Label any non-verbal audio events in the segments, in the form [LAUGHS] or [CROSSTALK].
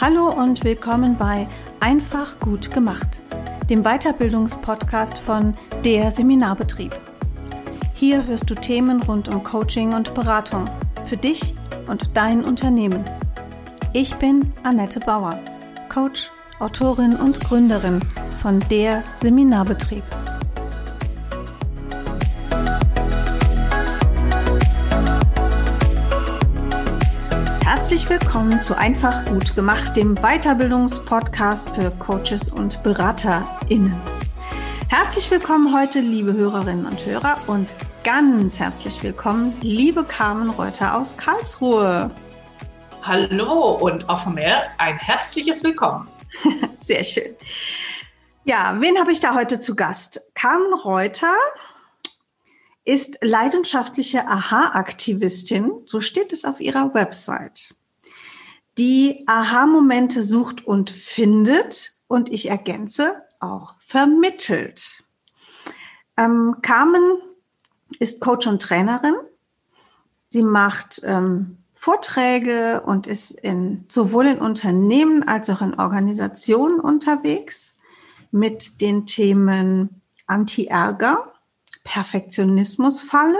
Hallo und willkommen bei Einfach gut gemacht, dem Weiterbildungspodcast von Der Seminarbetrieb. Hier hörst du Themen rund um Coaching und Beratung für dich und dein Unternehmen. Ich bin Annette Bauer, Coach, Autorin und Gründerin von Der Seminarbetrieb. Herzlich willkommen zu Einfach gut gemacht, dem Weiterbildungspodcast für Coaches und BeraterInnen. Herzlich willkommen heute, liebe Hörerinnen und Hörer, und ganz herzlich willkommen, liebe Carmen Reuter aus Karlsruhe. Hallo und auch von mir ein herzliches Willkommen. [LAUGHS] Sehr schön. Ja, wen habe ich da heute zu Gast? Carmen Reuter ist leidenschaftliche Aha-Aktivistin, so steht es auf ihrer Website die Aha-Momente sucht und findet und ich ergänze auch vermittelt. Ähm, Carmen ist Coach und Trainerin. Sie macht ähm, Vorträge und ist in, sowohl in Unternehmen als auch in Organisationen unterwegs mit den Themen Anti-Ärger, Perfektionismusfalle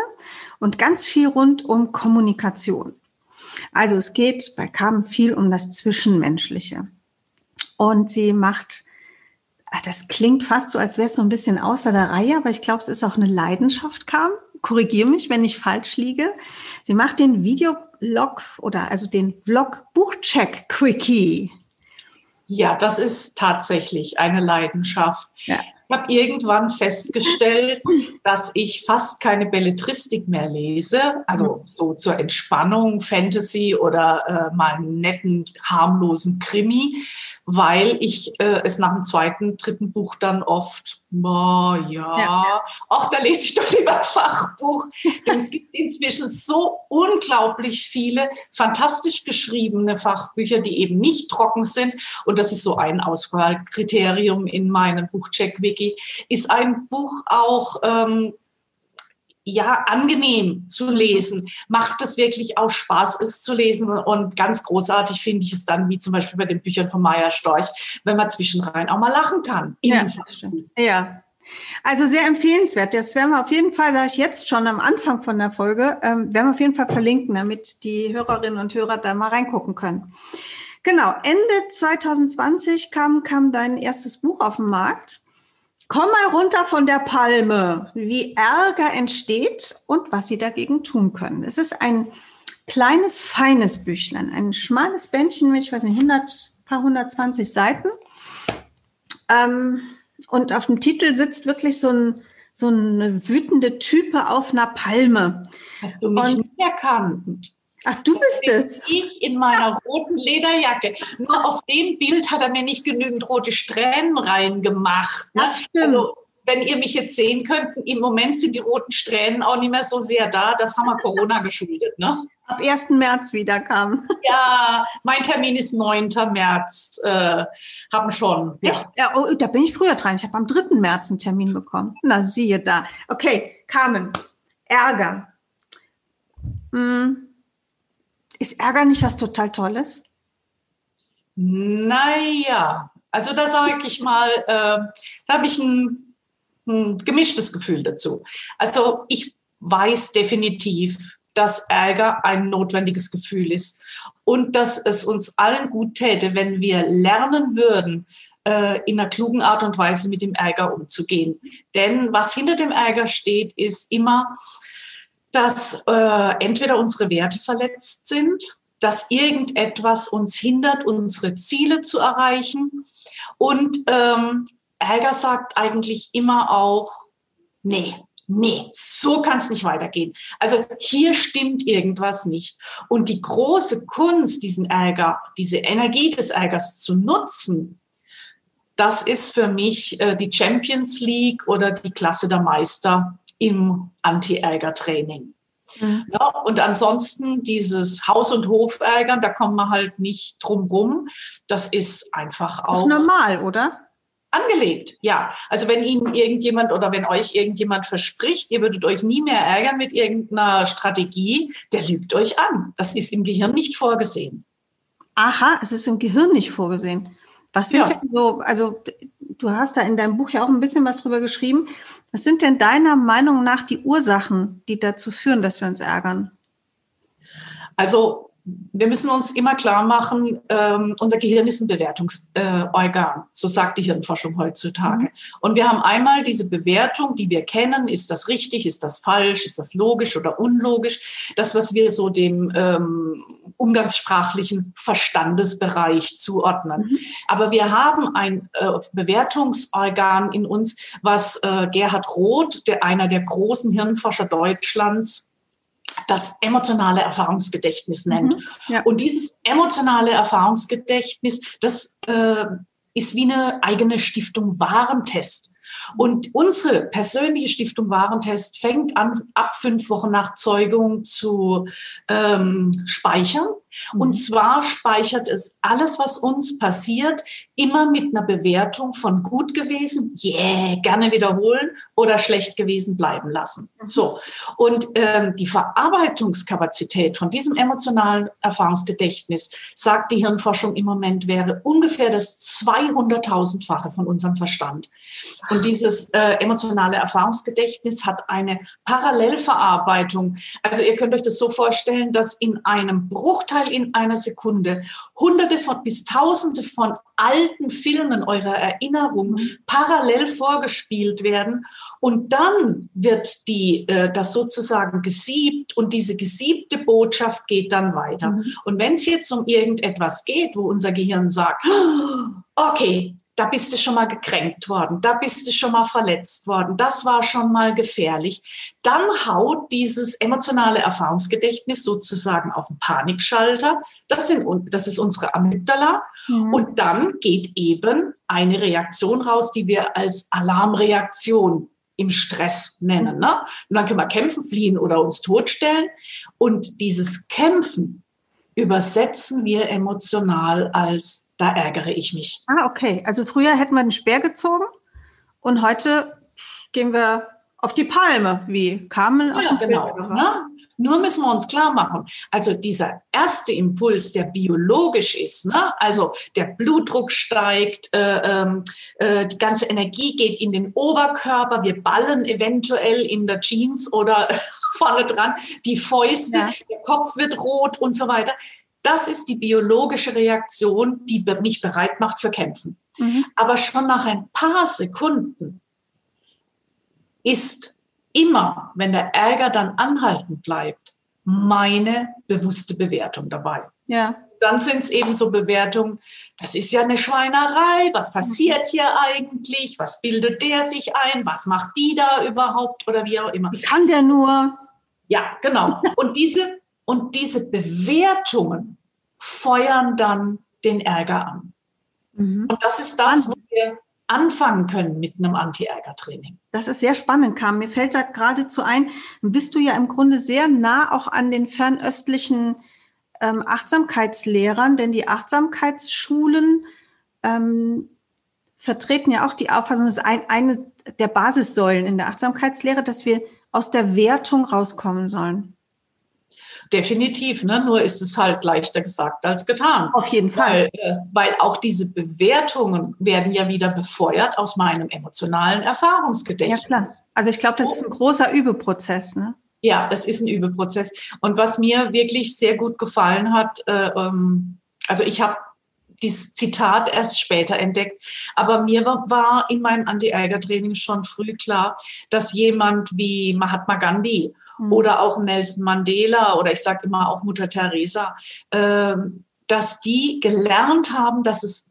und ganz viel rund um Kommunikation. Also es geht bei Carmen viel um das Zwischenmenschliche. Und sie macht, ach, das klingt fast so, als wäre es so ein bisschen außer der Reihe, aber ich glaube, es ist auch eine Leidenschaft, Carmen. Korrigiere mich, wenn ich falsch liege. Sie macht den Videoblog oder also den Vlog Buchcheck Quickie. Ja, das ist tatsächlich eine Leidenschaft. Ja. Ich habe irgendwann festgestellt, dass ich fast keine Belletristik mehr lese, also so zur Entspannung, Fantasy oder äh, mal einen netten, harmlosen Krimi, weil ich äh, es nach dem zweiten, dritten Buch dann oft, oh, ja, ja, ach, da lese ich doch lieber Fachbuch. [LAUGHS] Denn es gibt inzwischen so unglaublich viele fantastisch geschriebene Fachbücher, die eben nicht trocken sind. Und das ist so ein Auswahlkriterium in meinem Buchcheck-Wiki. Ist ein Buch auch ähm, ja, angenehm zu lesen. Macht es wirklich auch Spaß, es zu lesen. Und ganz großartig finde ich es dann, wie zum Beispiel bei den Büchern von Maya Storch, wenn man zwischenrein auch mal lachen kann. Ja. ja. Also sehr empfehlenswert. Das werden wir auf jeden Fall, sage ich jetzt schon am Anfang von der Folge, ähm, werden wir auf jeden Fall verlinken, damit die Hörerinnen und Hörer da mal reingucken können. Genau, Ende 2020 kam, kam dein erstes Buch auf den Markt. Komm mal runter von der Palme, wie Ärger entsteht und was Sie dagegen tun können. Es ist ein kleines, feines Büchlein, ein schmales Bändchen mit, ich weiß nicht, 100, paar 120 Seiten. Ähm, und auf dem Titel sitzt wirklich so ein, so eine wütende Type auf einer Palme. Hast du mich und, nicht erkannt? Ach, du bist es. Ich in meiner roten Lederjacke. Nur auf dem Bild hat er mir nicht genügend rote Strähnen reingemacht. Ne? Das stimmt. Also, wenn ihr mich jetzt sehen könnt, im Moment sind die roten Strähnen auch nicht mehr so sehr da. Das haben wir Corona [LAUGHS] geschuldet. Ne? Ab 1. März wieder kam. Ja, mein Termin ist 9. März. Äh, haben schon. Ja. Echt? Ja, oh, da bin ich früher dran. Ich habe am 3. März einen Termin bekommen. Na, siehe da. Okay, Carmen. Ärger. Hm ist Ärger nicht was total Tolles? Naja, also da sage ich mal, äh, da habe ich ein, ein gemischtes Gefühl dazu. Also ich weiß definitiv, dass Ärger ein notwendiges Gefühl ist und dass es uns allen gut täte, wenn wir lernen würden, äh, in einer klugen Art und Weise mit dem Ärger umzugehen. Denn was hinter dem Ärger steht, ist immer dass äh, entweder unsere Werte verletzt sind, dass irgendetwas uns hindert, unsere Ziele zu erreichen. Und ähm, Ärger sagt eigentlich immer auch, nee, nee, so kann es nicht weitergehen. Also hier stimmt irgendwas nicht. Und die große Kunst, diesen Ärger, diese Energie des Ärgers zu nutzen, das ist für mich äh, die Champions League oder die Klasse der Meister im Anti-Ärger-Training. Mhm. Ja, und ansonsten dieses Haus- und Hofärgern, da kommen wir halt nicht drum rum. Das ist einfach auch. Normal, oder? Angelegt, ja. Also wenn Ihnen irgendjemand oder wenn euch irgendjemand verspricht, ihr würdet euch nie mehr ärgern mit irgendeiner Strategie, der lügt euch an. Das ist im Gehirn nicht vorgesehen. Aha, es ist im Gehirn nicht vorgesehen. Was sind ja. denn so, also du hast da in deinem Buch ja auch ein bisschen was drüber geschrieben. Was sind denn deiner Meinung nach die Ursachen, die dazu führen, dass wir uns ärgern? Also wir müssen uns immer klar machen, ähm, unser Gehirn ist ein Bewertungsorgan, äh, so sagt die Hirnforschung heutzutage. Mhm. Und wir haben einmal diese Bewertung, die wir kennen, ist das richtig, ist das falsch, ist das logisch oder unlogisch, das, was wir so dem ähm, umgangssprachlichen Verstandesbereich zuordnen. Mhm. Aber wir haben ein äh, Bewertungsorgan in uns, was äh, Gerhard Roth, der einer der großen Hirnforscher Deutschlands, das emotionale Erfahrungsgedächtnis nennt. Mhm, ja. Und dieses emotionale Erfahrungsgedächtnis, das äh, ist wie eine eigene Stiftung Warentest. Und unsere persönliche Stiftung Warentest fängt an, ab fünf Wochen nach Zeugung zu ähm, speichern. Und mhm. zwar speichert es alles, was uns passiert, immer mit einer Bewertung von gut gewesen, yeah, gerne wiederholen oder schlecht gewesen bleiben lassen. Mhm. So. Und ähm, die Verarbeitungskapazität von diesem emotionalen Erfahrungsgedächtnis, sagt die Hirnforschung im Moment, wäre ungefähr das 200.000-fache von unserem Verstand. Und dieses äh, emotionale Erfahrungsgedächtnis hat eine Parallelverarbeitung. Also ihr könnt euch das so vorstellen, dass in einem Bruchteil Bruchteil in einer Sekunde hunderte von bis tausende von alten Filmen eurer Erinnerung mhm. parallel vorgespielt werden und dann wird die äh, das sozusagen gesiebt und diese gesiebte Botschaft geht dann weiter. Mhm. Und wenn es jetzt um irgendetwas geht, wo unser Gehirn sagt, okay, da bist du schon mal gekränkt worden, da bist du schon mal verletzt worden, das war schon mal gefährlich. Dann haut dieses emotionale Erfahrungsgedächtnis sozusagen auf den Panikschalter. Das, sind, das ist unsere Amygdala. Mhm. Und dann geht eben eine Reaktion raus, die wir als Alarmreaktion im Stress nennen. Ne? Und dann können wir kämpfen, fliehen oder uns totstellen. Und dieses Kämpfen übersetzen wir emotional als da ärgere ich mich. Ah, okay. Also früher hätten wir einen Speer gezogen und heute gehen wir auf die Palme, wie Carmen. Ja, genau. Ne? Nur müssen wir uns klar machen, also dieser erste Impuls, der biologisch ist, ne? also der Blutdruck steigt, äh, ähm, äh, die ganze Energie geht in den Oberkörper, wir ballen eventuell in der Jeans oder [LAUGHS] vorne dran, die Fäuste, ja. der Kopf wird rot und so weiter. Das ist die biologische Reaktion, die mich bereit macht für Kämpfen. Mhm. Aber schon nach ein paar Sekunden ist immer, wenn der Ärger dann anhalten bleibt, meine bewusste Bewertung dabei. Ja. Dann sind es eben so Bewertungen, das ist ja eine Schweinerei, was passiert hier eigentlich, was bildet der sich ein, was macht die da überhaupt oder wie auch immer. Wie kann der nur? Ja, genau. Und diese und diese Bewertungen feuern dann den Ärger an. Mhm. Und das ist das, wo wir anfangen können mit einem Anti-Ärger-Training. Das ist sehr spannend, Kam. Mir fällt da geradezu ein, bist du ja im Grunde sehr nah auch an den fernöstlichen ähm, Achtsamkeitslehrern, denn die Achtsamkeitsschulen ähm, vertreten ja auch die Auffassung, das ist ein, eine der Basissäulen in der Achtsamkeitslehre, dass wir aus der Wertung rauskommen sollen. Definitiv, ne? nur ist es halt leichter gesagt als getan. Auf jeden Fall. Weil, äh, weil auch diese Bewertungen werden ja wieder befeuert aus meinem emotionalen Erfahrungsgedächtnis. Ja, klar. Also ich glaube, das ist ein großer Übeprozess. Ne? Ja, es ist ein Übeprozess. Und was mir wirklich sehr gut gefallen hat, äh, ähm, also ich habe dieses Zitat erst später entdeckt. Aber mir war in meinem Anti-Ärger-Training schon früh klar, dass jemand wie Mahatma Gandhi mhm. oder auch Nelson Mandela oder ich sage immer auch Mutter Teresa, äh, dass die gelernt haben, dass es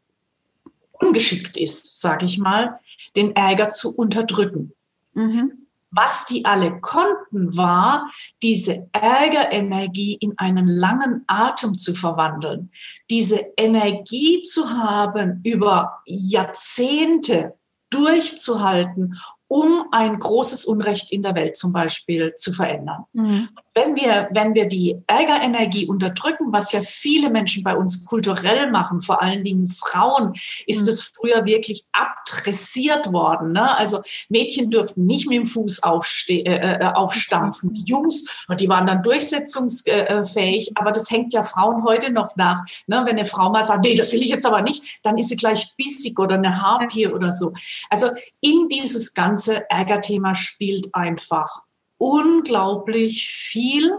ungeschickt ist, sage ich mal, den Ärger zu unterdrücken. Mhm. Was die alle konnten, war, diese Ärgerenergie in einen langen Atem zu verwandeln, diese Energie zu haben, über Jahrzehnte durchzuhalten um ein großes Unrecht in der Welt zum Beispiel zu verändern. Mhm. Wenn wir, wenn wir die Ärgerenergie unterdrücken, was ja viele Menschen bei uns kulturell machen, vor allen Dingen Frauen, ist mhm. es früher wirklich abdressiert worden. Ne? Also Mädchen dürften nicht mit dem Fuß aufste äh, äh aufstampfen. Die Jungs, die waren dann durchsetzungsfähig, aber das hängt ja Frauen heute noch nach. Ne? Wenn eine Frau mal sagt, nee, das will ich jetzt aber nicht, dann ist sie gleich bissig oder eine Harpie oder so. Also in dieses ganze Ärgerthema spielt einfach unglaublich viel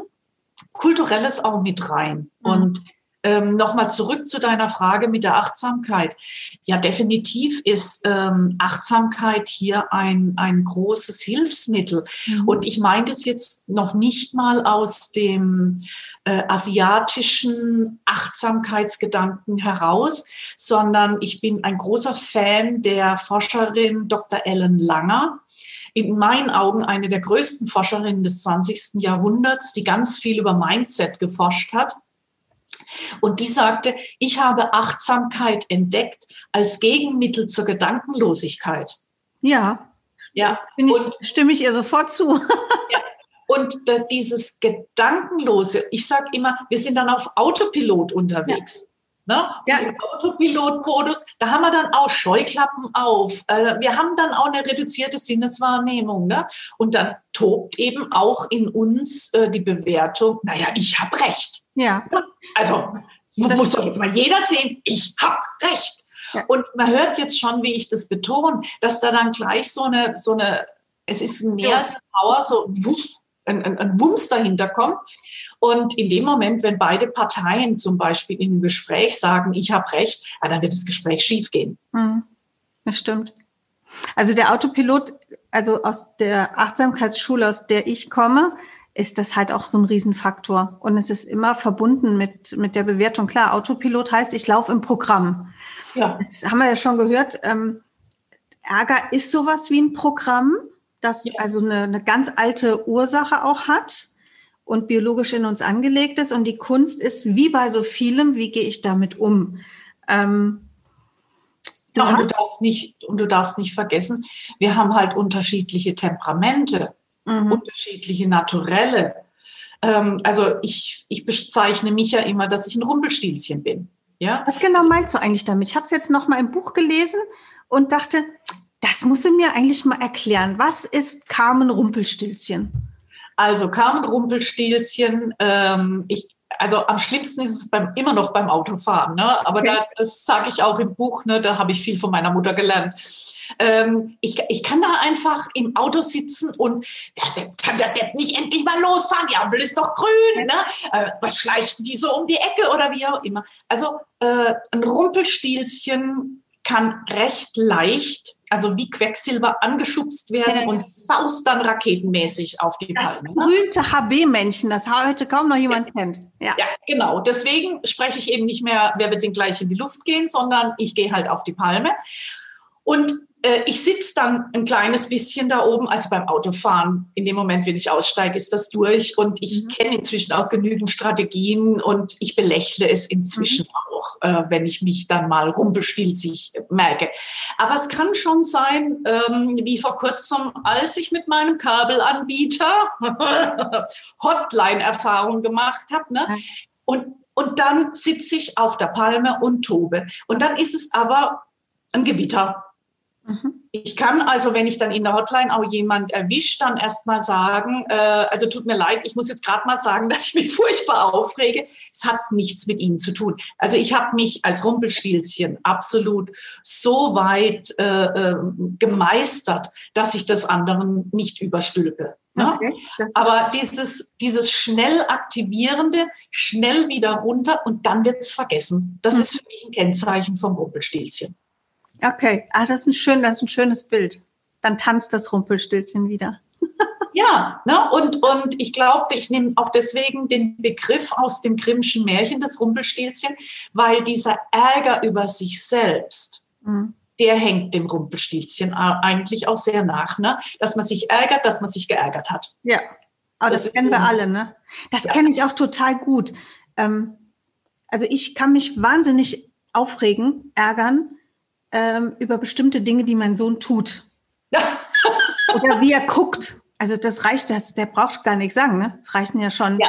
Kulturelles auch mit rein. Mhm. Und ähm, Nochmal zurück zu deiner Frage mit der Achtsamkeit. Ja, definitiv ist ähm, Achtsamkeit hier ein, ein großes Hilfsmittel. Mhm. Und ich meine das jetzt noch nicht mal aus dem äh, asiatischen Achtsamkeitsgedanken heraus, sondern ich bin ein großer Fan der Forscherin Dr. Ellen Langer in meinen Augen eine der größten Forscherinnen des 20. Jahrhunderts, die ganz viel über Mindset geforscht hat. Und die sagte, ich habe Achtsamkeit entdeckt als Gegenmittel zur Gedankenlosigkeit. Ja. Ja. Ich, und, stimme ich ihr sofort zu. [LAUGHS] ja, und dieses Gedankenlose, ich sage immer, wir sind dann auf Autopilot unterwegs. Ne? Ja. Im Autopilot-Modus, da haben wir dann auch Scheuklappen auf. Äh, wir haben dann auch eine reduzierte Sinneswahrnehmung. Ne? Und dann tobt eben auch in uns äh, die Bewertung, naja, ich habe recht. Ja. Also das muss doch jetzt mal jeder sehen, ich habe recht. Ja. Und man hört jetzt schon, wie ich das betone, dass da dann gleich so eine, so eine es ist mehr als Power, so ein, ein, ein Wumms dahinter kommt. Und in dem Moment, wenn beide Parteien zum Beispiel in einem Gespräch sagen, ich habe recht, ja, dann wird das Gespräch schiefgehen. Mhm. Das stimmt. Also der Autopilot, also aus der Achtsamkeitsschule, aus der ich komme, ist das halt auch so ein Riesenfaktor. Und es ist immer verbunden mit, mit der Bewertung. Klar, Autopilot heißt, ich laufe im Programm. Ja. Das haben wir ja schon gehört. Ähm, Ärger ist sowas wie ein Programm, das ja. also eine, eine ganz alte Ursache auch hat und biologisch in uns angelegt ist. Und die Kunst ist, wie bei so vielem, wie gehe ich damit um? Ähm, ja, und du darfst nicht, und du darfst nicht vergessen, wir haben halt unterschiedliche Temperamente, mhm. unterschiedliche Naturelle. Ähm, also ich, ich bezeichne mich ja immer, dass ich ein Rumpelstilzchen bin. Ja? Was genau meinst du eigentlich damit? Ich habe es jetzt noch mal im Buch gelesen und dachte, das muss du mir eigentlich mal erklären. Was ist Carmen Rumpelstilzchen? Also Carmen Rumpelstilzchen, ähm, ich, also am schlimmsten ist es beim, immer noch beim Autofahren, ne? aber okay. da, das sage ich auch im Buch, ne? da habe ich viel von meiner Mutter gelernt. Ähm, ich, ich kann da einfach im Auto sitzen und ja, kann der Depp nicht endlich mal losfahren, die Ampel ist doch grün, ne? Äh, was schleichen die so um die Ecke oder wie auch immer. Also äh, ein Rumpelstilzchen kann recht leicht also wie Quecksilber angeschubst werden und saust dann raketenmäßig auf die das Palme. Das berühmte HB-Männchen, das heute kaum noch jemand ja. kennt. Ja. ja, genau. Deswegen spreche ich eben nicht mehr, wer wird denn gleich in die Luft gehen, sondern ich gehe halt auf die Palme. Und äh, ich sitze dann ein kleines bisschen da oben, also beim Autofahren. In dem Moment, wenn ich aussteige, ist das durch. Und ich mhm. kenne inzwischen auch genügend Strategien und ich belächle es inzwischen mhm. auch, äh, wenn ich mich dann mal rumpelstilzig merke. Aber es kann schon sein, ähm, wie vor kurzem, als ich mit meinem Kabelanbieter [LAUGHS] Hotline-Erfahrung gemacht habe. Ne? Und, und dann sitze ich auf der Palme und tobe. Und dann ist es aber ein Gewitter. Mhm. Ich kann also, wenn ich dann in der Hotline auch jemand erwischt, dann erstmal sagen, äh, also tut mir leid, ich muss jetzt gerade mal sagen, [LAUGHS] dass ich mich furchtbar aufrege. Es hat nichts mit Ihnen zu tun. Also ich habe mich als Rumpelstilzchen absolut so weit äh, äh, gemeistert, dass ich das anderen nicht überstülpe. Ne? Okay, Aber dieses, dieses schnell aktivierende, schnell wieder runter und dann wird's vergessen. Das mhm. ist für mich ein Kennzeichen vom Rumpelstilzchen. Okay, ah, das ist ein schön, das ist ein schönes Bild. Dann tanzt das Rumpelstilzchen wieder. [LAUGHS] ja, ne? und, und ich glaube, ich nehme auch deswegen den Begriff aus dem Grimmschen Märchen, das Rumpelstilzchen, weil dieser Ärger über sich selbst, mhm. der hängt dem Rumpelstilzchen eigentlich auch sehr nach, ne? dass man sich ärgert, dass man sich geärgert hat. Ja, aber das, das kennen wir alle, ne? Das ja. kenne ich auch total gut. Ähm, also ich kann mich wahnsinnig aufregen, ärgern, ähm, über bestimmte Dinge, die mein Sohn tut. [LAUGHS] Oder wie er guckt. also das reicht, das, der braucht gar nichts sagen, ne? Es reichen ja schon ja.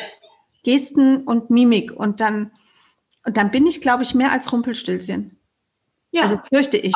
Gesten und Mimik und dann, und dann bin ich, glaube ich, mehr als Rumpelstilzchen. Ja. Also fürchte ich.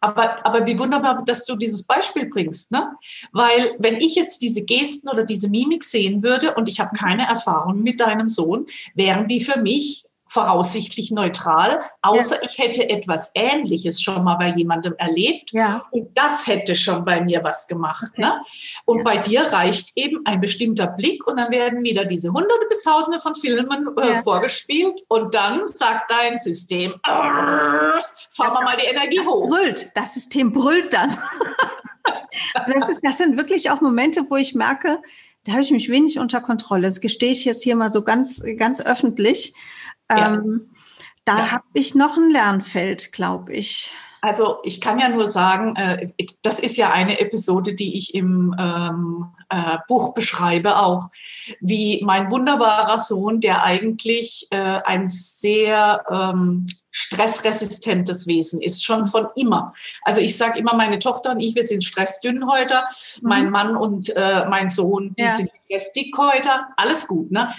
Aber, aber wie wunderbar, dass du dieses Beispiel bringst, ne? Weil wenn ich jetzt diese Gesten oder diese Mimik sehen würde und ich habe keine Erfahrung mit deinem Sohn, wären die für mich voraussichtlich neutral, außer ja. ich hätte etwas Ähnliches schon mal bei jemandem erlebt ja. und das hätte schon bei mir was gemacht. Okay. Ne? Und ja. bei dir reicht eben ein bestimmter Blick und dann werden wieder diese hunderte bis tausende von Filmen äh, vorgespielt und dann sagt dein System, fahren wir mal die Energie das hoch. Brüllt, das System brüllt dann. [LAUGHS] das, ist, das sind wirklich auch Momente, wo ich merke, da habe ich mich wenig unter Kontrolle. Das gestehe ich jetzt hier mal so ganz, ganz öffentlich. Ähm, da ja. habe ich noch ein Lernfeld, glaube ich. Also ich kann ja nur sagen, äh, das ist ja eine Episode, die ich im ähm, äh, Buch beschreibe auch, wie mein wunderbarer Sohn, der eigentlich äh, ein sehr ähm, stressresistentes Wesen ist, schon von immer. Also ich sage immer, meine Tochter und ich, wir sind Stressdünnhäuter, mhm. mein Mann und äh, mein Sohn, die ja. sind Stressdickhäuter, alles gut. Ne?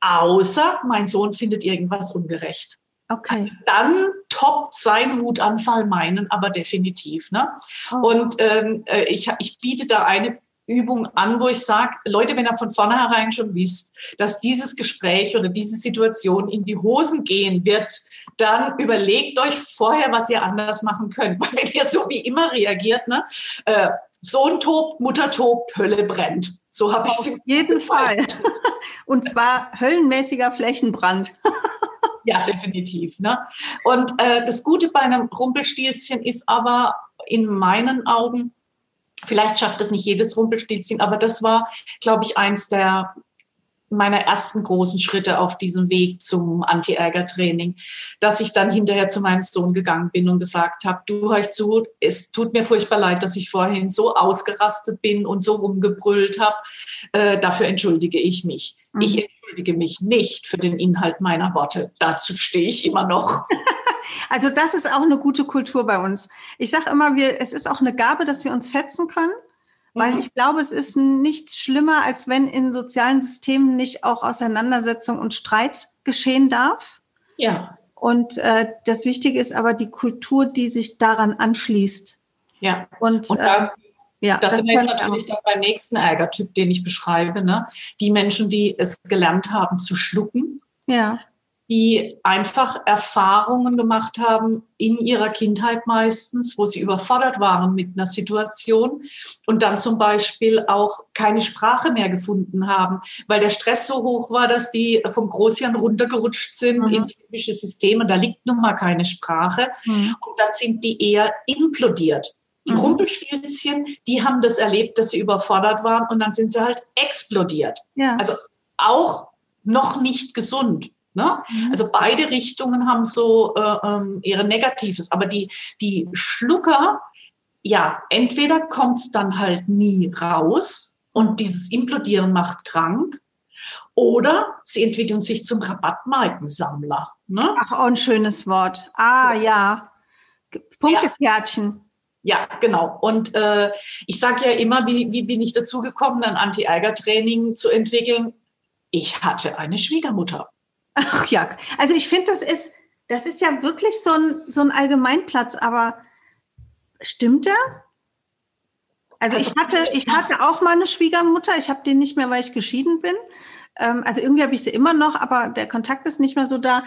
Außer mein Sohn findet irgendwas ungerecht. Okay. Also dann toppt sein Wutanfall meinen, aber definitiv. Ne? Oh. Und ähm, äh, ich, ich biete da eine Übung an, wo ich sage, Leute, wenn ihr von vornherein schon wisst, dass dieses Gespräch oder diese Situation in die Hosen gehen wird, dann überlegt euch vorher, was ihr anders machen könnt. [LAUGHS] Weil wenn ihr so wie immer reagiert, ne, äh, Sohn tobt, Mutter tobt, Hölle brennt. So habe ich Auf jeden [LAUGHS] Fall. Und zwar höllenmäßiger Flächenbrand. [LAUGHS] ja, definitiv. Ne? Und äh, das Gute bei einem Rumpelstilzchen ist aber in meinen Augen, vielleicht schafft es nicht jedes Rumpelstilzchen, aber das war, glaube ich, eins der meiner ersten großen Schritte auf diesem Weg zum Anti-Ärger-Training, dass ich dann hinterher zu meinem Sohn gegangen bin und gesagt habe, du hör ich zu, es tut mir furchtbar leid, dass ich vorhin so ausgerastet bin und so rumgebrüllt habe. Äh, dafür entschuldige ich mich. Mhm. Ich entschuldige mich nicht für den Inhalt meiner Worte. Dazu stehe ich immer noch. [LAUGHS] Also das ist auch eine gute Kultur bei uns. Ich sage immer, wir, es ist auch eine Gabe, dass wir uns fetzen können. Weil mhm. ich glaube, es ist nichts schlimmer, als wenn in sozialen Systemen nicht auch Auseinandersetzung und Streit geschehen darf. Ja. Und äh, das Wichtige ist aber die Kultur, die sich daran anschließt. Ja. Und, und da, äh, ja, das, das sind jetzt natürlich dann beim nächsten Ärgertyp, den ich beschreibe. Ne? Die Menschen, die es gelernt haben zu schlucken. Ja die einfach Erfahrungen gemacht haben in ihrer Kindheit meistens, wo sie überfordert waren mit einer Situation und dann zum Beispiel auch keine Sprache mehr gefunden haben, weil der Stress so hoch war, dass die vom Großhirn runtergerutscht sind mhm. ins limbische System und da liegt nun mal keine Sprache mhm. und dann sind die eher implodiert. Die mhm. Rumpelstilzchen, die haben das erlebt, dass sie überfordert waren und dann sind sie halt explodiert. Ja. Also auch noch nicht gesund. Ne? Mhm. Also beide Richtungen haben so äh, ähm, ihre Negatives, aber die, die Schlucker, ja, entweder kommt es dann halt nie raus und dieses Implodieren macht krank, oder sie entwickeln sich zum Rabattmarkensammler. Ne? Ach, auch ein schönes Wort. Ah, ja. Punktekärtchen. Ja. ja, genau. Und äh, ich sage ja immer, wie, wie bin ich dazu gekommen, ein Anti-Ärger-Training zu entwickeln? Ich hatte eine Schwiegermutter. Ach ja, also ich finde, das ist, das ist ja wirklich so ein, so ein Allgemeinplatz, aber stimmt der? Also, also ich hatte, ich hatte auch mal eine Schwiegermutter, ich habe die nicht mehr, weil ich geschieden bin. Ähm, also irgendwie habe ich sie immer noch, aber der Kontakt ist nicht mehr so da.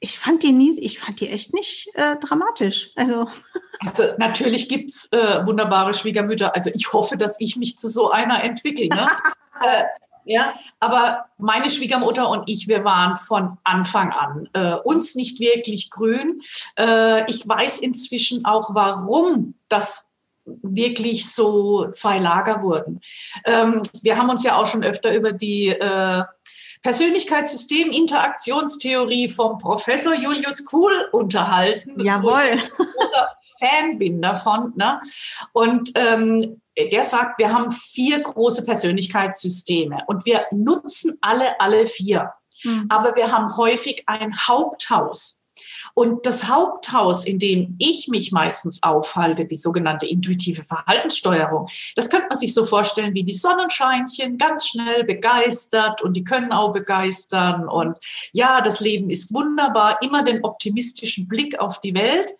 Ich fand die nie, ich fand die echt nicht äh, dramatisch. Also. [LAUGHS] also natürlich gibt's äh, wunderbare Schwiegermütter. Also ich hoffe, dass ich mich zu so einer entwickle. Ne? [LAUGHS] äh, ja, aber meine Schwiegermutter und ich, wir waren von Anfang an äh, uns nicht wirklich grün. Äh, ich weiß inzwischen auch, warum das wirklich so zwei Lager wurden. Ähm, wir haben uns ja auch schon öfter über die äh, Persönlichkeitssystem Interaktionstheorie vom Professor Julius Kuhl unterhalten. Jawohl. ich großer Fan bin davon. Ne? Und ähm, der sagt, wir haben vier große Persönlichkeitssysteme und wir nutzen alle, alle vier. Mhm. Aber wir haben häufig ein Haupthaus. Und das Haupthaus, in dem ich mich meistens aufhalte, die sogenannte intuitive Verhaltenssteuerung, das könnte man sich so vorstellen wie die Sonnenscheinchen, ganz schnell begeistert und die können auch begeistern. Und ja, das Leben ist wunderbar, immer den optimistischen Blick auf die Welt.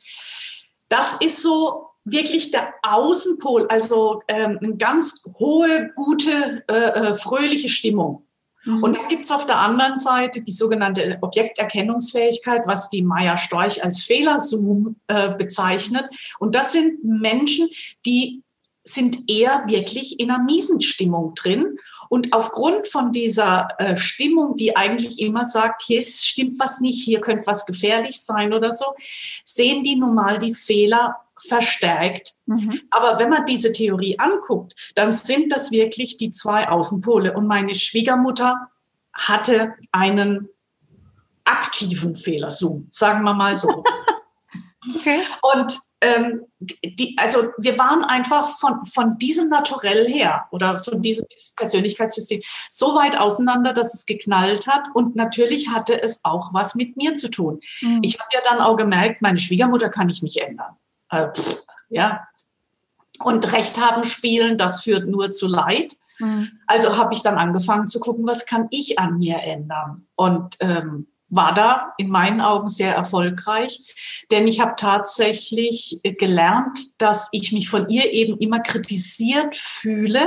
Das ist so wirklich der Außenpol, also ähm, eine ganz hohe, gute, äh, äh fröhliche Stimmung. Mhm. Und dann gibt's auf der anderen Seite die sogenannte Objekterkennungsfähigkeit, was die Maya Storch als Fehlerzoom äh, bezeichnet. Und das sind Menschen, die sind eher wirklich in einer miesen Stimmung drin. Und aufgrund von dieser äh, Stimmung, die eigentlich immer sagt, hier ist, stimmt was nicht, hier könnte was gefährlich sein oder so, sehen die nun mal die Fehler verstärkt. Mhm. Aber wenn man diese Theorie anguckt, dann sind das wirklich die zwei Außenpole. Und meine Schwiegermutter hatte einen aktiven Fehlerzoom, sagen wir mal so. [LAUGHS] okay. Und ähm, die, also wir waren einfach von, von diesem Naturell her oder von diesem Persönlichkeitssystem so weit auseinander, dass es geknallt hat. Und natürlich hatte es auch was mit mir zu tun. Mhm. Ich habe ja dann auch gemerkt, meine Schwiegermutter kann ich nicht ändern äh, pff, ja. Und Recht haben spielen, das führt nur zu Leid. Mhm. Also habe ich dann angefangen zu gucken, was kann ich an mir ändern? Und ähm, war da in meinen Augen sehr erfolgreich, denn ich habe tatsächlich gelernt, dass ich mich von ihr eben immer kritisiert fühle.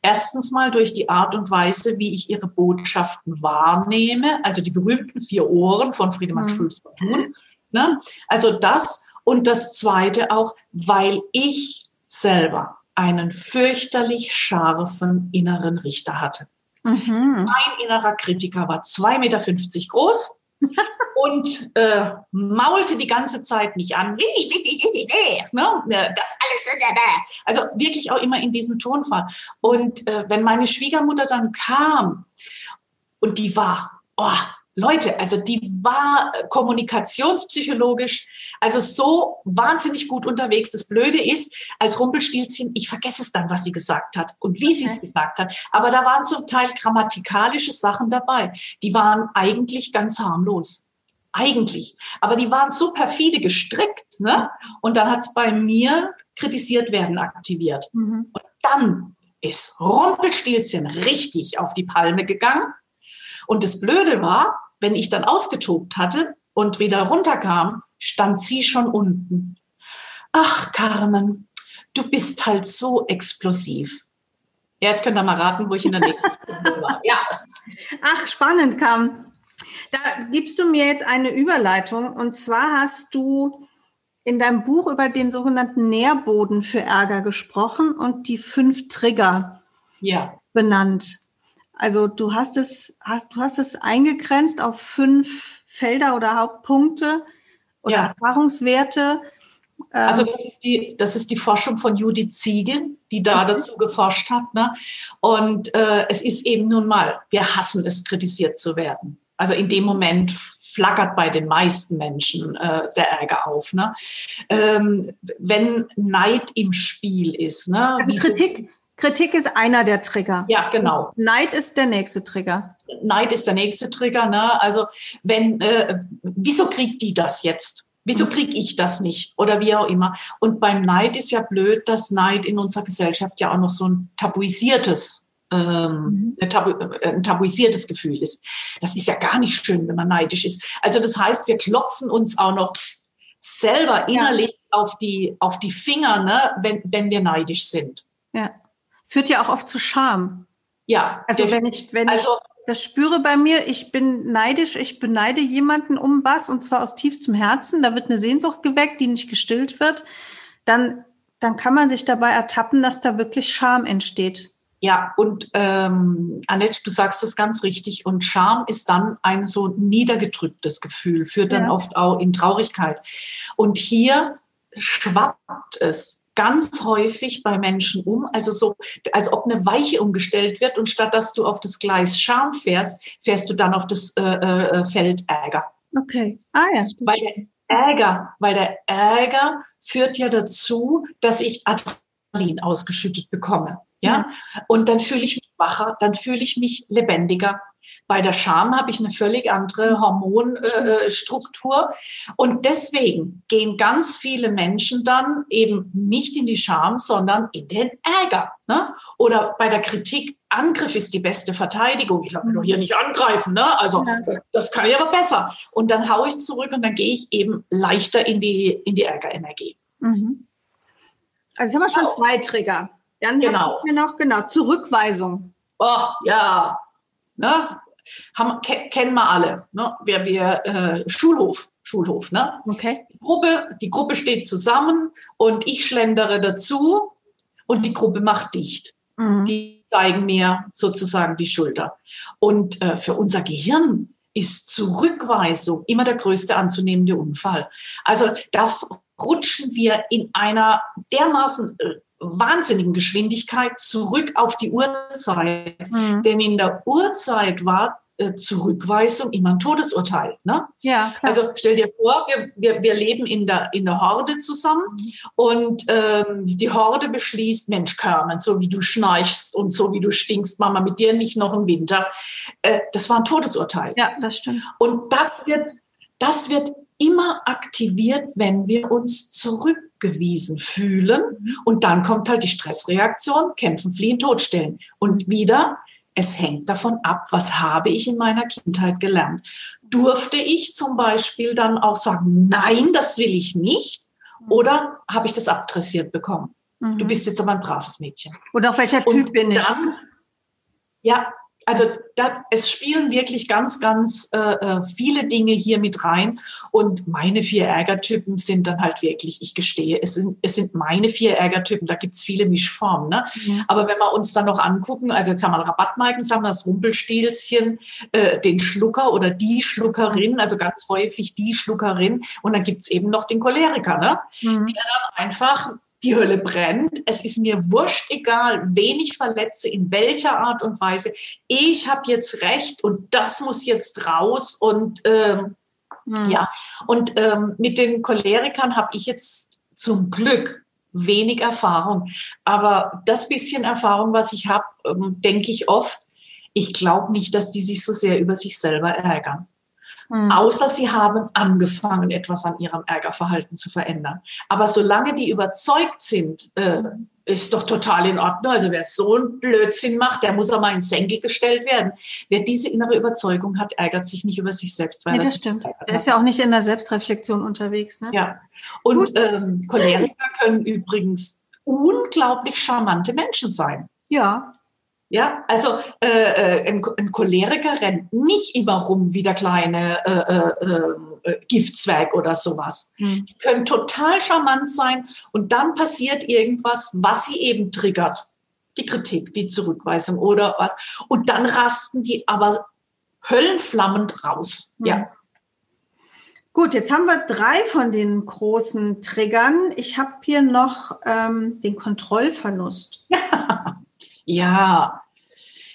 Erstens mal durch die Art und Weise, wie ich ihre Botschaften wahrnehme, also die berühmten vier Ohren von Friedemann mhm. Schulz von Thun. Ne? Also das und das Zweite auch, weil ich selber einen fürchterlich scharfen inneren Richter hatte. Mhm. Mein innerer Kritiker war 2,50 Meter groß [LAUGHS] und äh, maulte die ganze Zeit mich an. Das alles. Also wirklich auch immer in diesem Tonfall. Und äh, wenn meine Schwiegermutter dann kam und die war, oh, Leute, also die war kommunikationspsychologisch also so wahnsinnig gut unterwegs. Das Blöde ist, als Rumpelstilzchen, ich vergesse es dann, was sie gesagt hat und wie okay. sie es gesagt hat. Aber da waren zum Teil grammatikalische Sachen dabei. Die waren eigentlich ganz harmlos. Eigentlich. Aber die waren so perfide gestrickt. Ne? Und dann hat es bei mir kritisiert werden aktiviert. Mhm. Und dann ist Rumpelstilzchen richtig auf die Palme gegangen. Und das Blöde war, wenn ich dann ausgetobt hatte und wieder runterkam, stand sie schon unten. Ach, Carmen, du bist halt so explosiv. Ja, jetzt könnt ihr mal raten, wo ich in der nächsten [LAUGHS] war. Ja. Ach, spannend, Carmen. Da gibst du mir jetzt eine Überleitung. Und zwar hast du in deinem Buch über den sogenannten Nährboden für Ärger gesprochen und die fünf Trigger ja. benannt. Also du hast es, hast, du hast es eingegrenzt auf fünf Felder oder Hauptpunkte, oder ja. Erfahrungswerte. Ähm, also das ist, die, das ist die Forschung von Judith Ziegel, die da mhm. dazu geforscht hat. Ne? Und äh, es ist eben nun mal, wir hassen es, kritisiert zu werden. Also in dem Moment flackert bei den meisten Menschen äh, der Ärger auf. Ne? Ähm, wenn Neid im Spiel ist. Ne? Also Kritik, Kritik ist einer der Trigger. Ja, genau. Neid ist der nächste Trigger. Neid ist der nächste Trigger. Ne? Also wenn, äh, wieso kriegt die das jetzt? Wieso kriege ich das nicht? Oder wie auch immer. Und beim Neid ist ja blöd, dass Neid in unserer Gesellschaft ja auch noch so ein tabuisiertes, ähm, mhm. tabu, äh, ein tabuisiertes Gefühl ist. Das ist ja gar nicht schön, wenn man neidisch ist. Also das heißt, wir klopfen uns auch noch selber innerlich ja. auf, die, auf die Finger, ne, wenn, wenn wir neidisch sind. Ja. Führt ja auch oft zu Scham. Ja. Also wenn ich, wenn also, ich das spüre bei mir, ich bin neidisch, ich beneide jemanden um was und zwar aus tiefstem Herzen, da wird eine Sehnsucht geweckt, die nicht gestillt wird, dann, dann kann man sich dabei ertappen, dass da wirklich Scham entsteht. Ja, und ähm, Annette, du sagst das ganz richtig. Und Scham ist dann ein so niedergedrücktes Gefühl, führt dann ja. oft auch in Traurigkeit. Und hier schwappt es ganz häufig bei Menschen um, also so, als ob eine Weiche umgestellt wird und statt dass du auf das Gleis Scham fährst, fährst du dann auf das äh, äh, Feld Ärger. Okay. Ah ja. weil der Ärger, weil der Ärger führt ja dazu, dass ich Adrenalin ausgeschüttet bekomme. Ja? ja. Und dann fühle ich mich wacher, dann fühle ich mich lebendiger. Bei der Scham habe ich eine völlig andere Hormonstruktur. Äh, und deswegen gehen ganz viele Menschen dann eben nicht in die Scham, sondern in den Ärger. Ne? Oder bei der Kritik, Angriff ist die beste Verteidigung. Ich lasse mich doch hier nicht angreifen. Ne? Also das kann ich aber besser. Und dann haue ich zurück und dann gehe ich eben leichter in die, in die Ärgerenergie. Mhm. Also haben wir schon zwei Trigger. Dann genau. haben wir noch, genau, Zurückweisung. Oh, ja. Ne? Haben, ke kennen wir alle. Ne? Wir, wir, äh, Schulhof. Schulhof, ne? Okay. Die Gruppe, die Gruppe steht zusammen und ich schlendere dazu und die Gruppe macht dicht. Mhm. Die zeigen mir sozusagen die Schulter. Und äh, für unser Gehirn ist Zurückweisung immer der größte anzunehmende Unfall. Also da rutschen wir in einer dermaßen äh, wahnsinnigen Geschwindigkeit zurück auf die Uhrzeit. Mhm. Denn in der Uhrzeit war äh, Zurückweisung immer ein Todesurteil. Ne? Ja, Also stell dir vor, wir, wir, wir leben in der, in der Horde zusammen mhm. und ähm, die Horde beschließt, Mensch, Carmen, so wie du schnarchst und so wie du stinkst, Mama, mit dir nicht noch im Winter. Äh, das war ein Todesurteil. Ja, das stimmt. Und das wird, das wird immer aktiviert, wenn wir uns zurückgewiesen fühlen. Mhm. Und dann kommt halt die Stressreaktion, kämpfen, fliehen, totstellen. Und wieder, es hängt davon ab, was habe ich in meiner Kindheit gelernt. Durfte ich zum Beispiel dann auch sagen, nein, das will ich nicht? Mhm. Oder habe ich das abdressiert bekommen? Mhm. Du bist jetzt aber ein braves Mädchen. Oder auf welcher Typ Und bin ich? Dann, ja, also da, es spielen wirklich ganz, ganz äh, äh, viele Dinge hier mit rein. Und meine vier Ärgertypen sind dann halt wirklich, ich gestehe, es sind, es sind meine vier Ärgertypen, da gibt's viele Mischformen. Ne? Mhm. Aber wenn wir uns dann noch angucken, also jetzt haben wir Rabattmarken, haben wir das Rumpelstilzchen, äh, den Schlucker oder die Schluckerin, also ganz häufig die Schluckerin. Und dann gibt's eben noch den Choleriker, ne? Mhm. der dann einfach die Hölle brennt. Es ist mir wurscht egal, wen ich verletze, in welcher Art und Weise. Ich habe jetzt recht und das muss jetzt raus. Und ähm, mhm. ja, und ähm, mit den Cholerikern habe ich jetzt zum Glück wenig Erfahrung. Aber das bisschen Erfahrung, was ich habe, ähm, denke ich oft, ich glaube nicht, dass die sich so sehr über sich selber ärgern. Mhm. Außer sie haben angefangen, etwas an ihrem Ärgerverhalten zu verändern. Aber solange die überzeugt sind, äh, ist doch total in Ordnung. Also wer so einen Blödsinn macht, der muss auch mal ins Senkel gestellt werden. Wer diese innere Überzeugung hat, ärgert sich nicht über sich selbst. Weil nee, das stimmt. Er ist ja auch nicht in der Selbstreflexion unterwegs. Ne? Ja. Und ähm, Choleriker können übrigens unglaublich charmante Menschen sein. Ja. Ja, also äh, äh, ein, ein Choleriker rennt nicht immer rum wie der kleine äh, äh, äh, Giftzwerg oder sowas. Mhm. Die können total charmant sein und dann passiert irgendwas, was sie eben triggert. Die Kritik, die Zurückweisung oder was. Und dann rasten die aber höllenflammend raus. Mhm. Ja. Gut, jetzt haben wir drei von den großen Triggern. Ich habe hier noch ähm, den Kontrollverlust. [LAUGHS] Ja,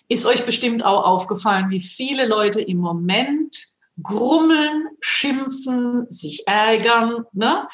ist euch bestimmt auch aufgefallen, wie viele Leute im Moment grummeln, schimpfen, sich ärgern, ne?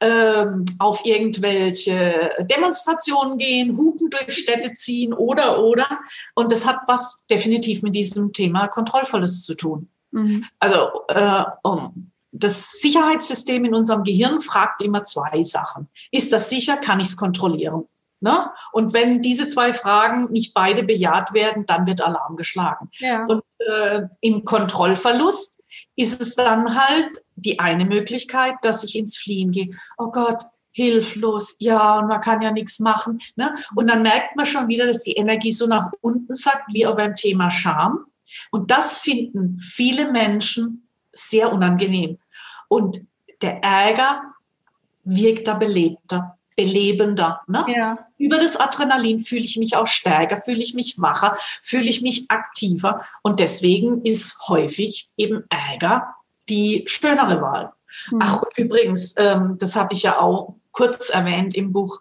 ähm, auf irgendwelche Demonstrationen gehen, Hupen durch Städte ziehen oder oder. Und das hat was definitiv mit diesem Thema Kontrollverlust zu tun. Mhm. Also äh, um, das Sicherheitssystem in unserem Gehirn fragt immer zwei Sachen. Ist das sicher? Kann ich es kontrollieren? Ne? Und wenn diese zwei Fragen nicht beide bejaht werden, dann wird Alarm geschlagen. Ja. Und äh, im Kontrollverlust ist es dann halt die eine Möglichkeit, dass ich ins Fliehen gehe. Oh Gott, hilflos, ja, und man kann ja nichts machen. Ne? Und dann merkt man schon wieder, dass die Energie so nach unten sackt, wie auch beim Thema Scham. Und das finden viele Menschen sehr unangenehm. Und der Ärger wirkt da belebter belebender. Ne? Ja. Über das Adrenalin fühle ich mich auch stärker, fühle ich mich wacher, fühle ich mich aktiver. Und deswegen ist häufig eben Ärger die schönere Wahl. Mhm. Ach, übrigens, ähm, das habe ich ja auch kurz erwähnt im Buch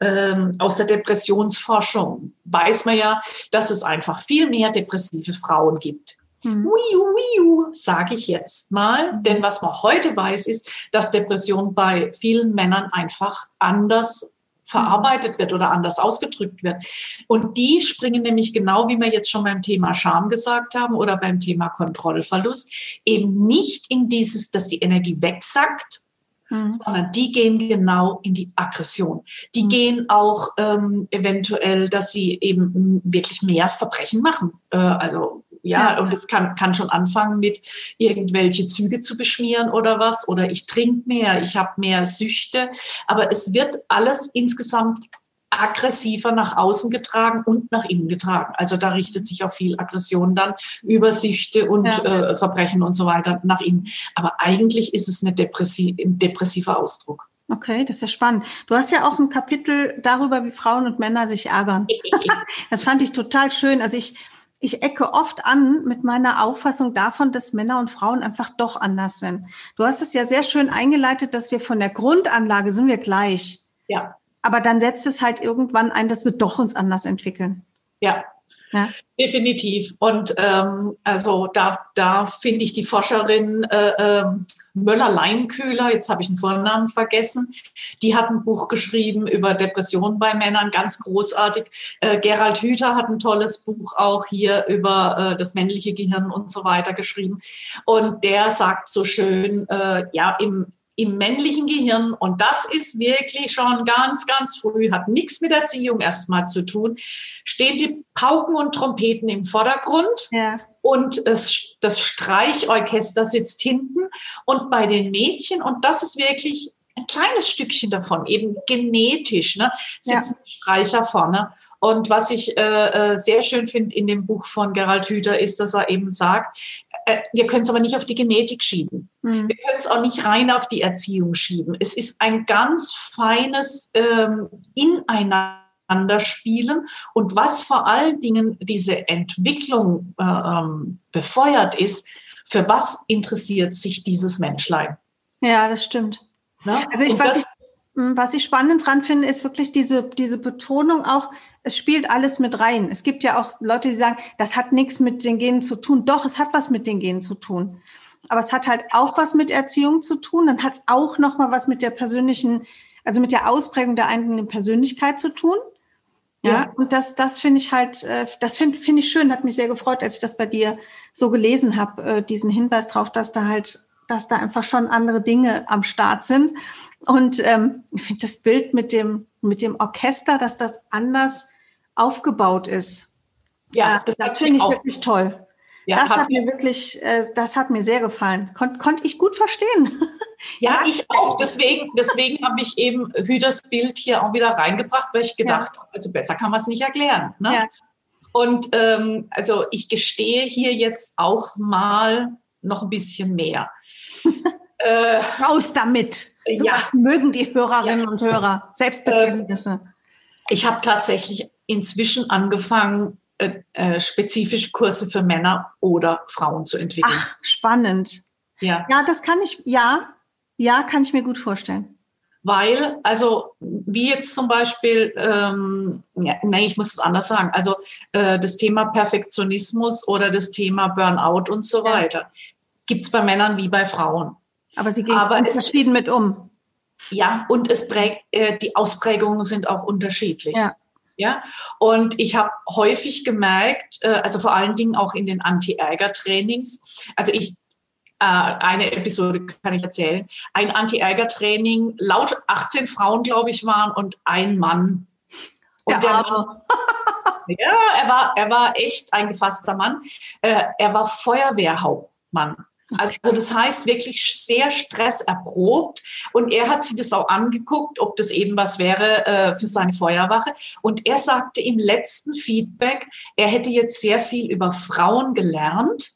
ähm, aus der Depressionsforschung. Weiß man ja, dass es einfach viel mehr depressive Frauen gibt. Mhm. Wiu, sage ich jetzt mal. Mhm. Denn was man heute weiß, ist, dass Depression bei vielen Männern einfach anders verarbeitet wird oder anders ausgedrückt wird. Und die springen nämlich genau, wie wir jetzt schon beim Thema Scham gesagt haben oder beim Thema Kontrollverlust, eben nicht in dieses, dass die Energie wegsackt, mhm. sondern die gehen genau in die Aggression. Die mhm. gehen auch ähm, eventuell, dass sie eben wirklich mehr Verbrechen machen. Äh, also ja, ja, und es kann, kann schon anfangen mit irgendwelche Züge zu beschmieren oder was. Oder ich trinke mehr, ich habe mehr Süchte. Aber es wird alles insgesamt aggressiver nach außen getragen und nach innen getragen. Also da richtet sich auch viel Aggression dann über Süchte und ja. äh, Verbrechen und so weiter nach innen. Aber eigentlich ist es eine depressi ein depressiver Ausdruck. Okay, das ist ja spannend. Du hast ja auch ein Kapitel darüber, wie Frauen und Männer sich ärgern. [LAUGHS] das fand ich total schön. Also ich, ich ecke oft an mit meiner Auffassung davon, dass Männer und Frauen einfach doch anders sind. Du hast es ja sehr schön eingeleitet, dass wir von der Grundanlage sind wir gleich. Ja. Aber dann setzt es halt irgendwann ein, dass wir doch uns anders entwickeln. Ja, ja. Definitiv. Und ähm, also da, da finde ich die Forscherin äh, Möller-Leinkühler, jetzt habe ich den Vornamen vergessen, die hat ein Buch geschrieben über Depressionen bei Männern, ganz großartig. Äh, Gerald Hüther hat ein tolles Buch auch hier über äh, das männliche Gehirn und so weiter geschrieben. Und der sagt so schön, äh, ja, im, im männlichen Gehirn, und das ist wirklich schon ganz, ganz früh, hat nichts mit Erziehung erstmal zu tun, stehen die Pauken und Trompeten im Vordergrund ja. und es, das Streichorchester sitzt hinten. Und bei den Mädchen, und das ist wirklich ein kleines Stückchen davon, eben genetisch, ne, sitzen ja. Streicher vorne. Und was ich äh, äh sehr schön finde in dem Buch von Gerald Hüther ist, dass er eben sagt, äh, wir können es aber nicht auf die Genetik schieben. Mhm. Wir können es auch nicht rein auf die Erziehung schieben. Es ist ein ganz feines ähm, Ineinanderspielen und was vor allen Dingen diese Entwicklung äh, ähm, befeuert ist, für was interessiert sich dieses Menschlein? Ja, das stimmt. Na? Also ich, weiß, hm, was ich spannend dran finde, ist wirklich diese, diese Betonung auch, es spielt alles mit rein. Es gibt ja auch Leute, die sagen, das hat nichts mit den Genen zu tun. Doch, es hat was mit den Genen zu tun. Aber es hat halt auch was mit Erziehung zu tun. Dann hat es auch noch mal was mit der persönlichen, also mit der Ausprägung der eigenen Persönlichkeit zu tun. Ja, ja. und das, das finde ich halt, äh, das finde finde ich schön, hat mich sehr gefreut, als ich das bei dir so gelesen habe, äh, diesen Hinweis drauf, dass da halt, dass da einfach schon andere Dinge am Start sind. Und ähm, ich finde das Bild mit dem, mit dem Orchester, dass das anders aufgebaut ist. Ja, äh, das, das finde ich auch. wirklich toll. Ja, das hat mir wirklich, äh, das hat mir sehr gefallen. Kon konnte ich gut verstehen. [LAUGHS] Ja, ich auch. Deswegen, deswegen habe ich eben Hüders Bild hier auch wieder reingebracht, weil ich gedacht ja. habe, also besser kann man es nicht erklären. Ne? Ja. Und ähm, also ich gestehe hier jetzt auch mal noch ein bisschen mehr. [LAUGHS] äh, Raus damit. So ja. was mögen die Hörerinnen ja. und Hörer. Selbstbekenntnisse. Ähm, ich habe tatsächlich inzwischen angefangen, äh, äh, spezifische Kurse für Männer oder Frauen zu entwickeln. Ach, spannend. Ja. Ja, das kann ich, ja, ja, kann ich mir gut vorstellen. Weil, also, wie jetzt zum Beispiel, ähm, ja, nee, ich muss es anders sagen, also äh, das Thema Perfektionismus oder das Thema Burnout und so weiter, gibt es bei Männern wie bei Frauen. Aber sie gehen Aber verschieden mit um. Ja, und es prägt, äh, die Ausprägungen sind auch unterschiedlich. Ja. Ja, und ich habe häufig gemerkt, äh, also vor allen Dingen auch in den Anti-Ärger-Trainings, also ich, äh, eine Episode kann ich erzählen, ein Anti-Ärger-Training, laut 18 Frauen, glaube ich, waren und ein Mann. Und der, der Mann, [LAUGHS] ja, er war, er war echt ein gefasster Mann. Äh, er war Feuerwehrhauptmann. Also das heißt wirklich sehr stresserprobt. Und er hat sich das auch angeguckt, ob das eben was wäre äh, für seine Feuerwache. Und er sagte im letzten Feedback, er hätte jetzt sehr viel über Frauen gelernt.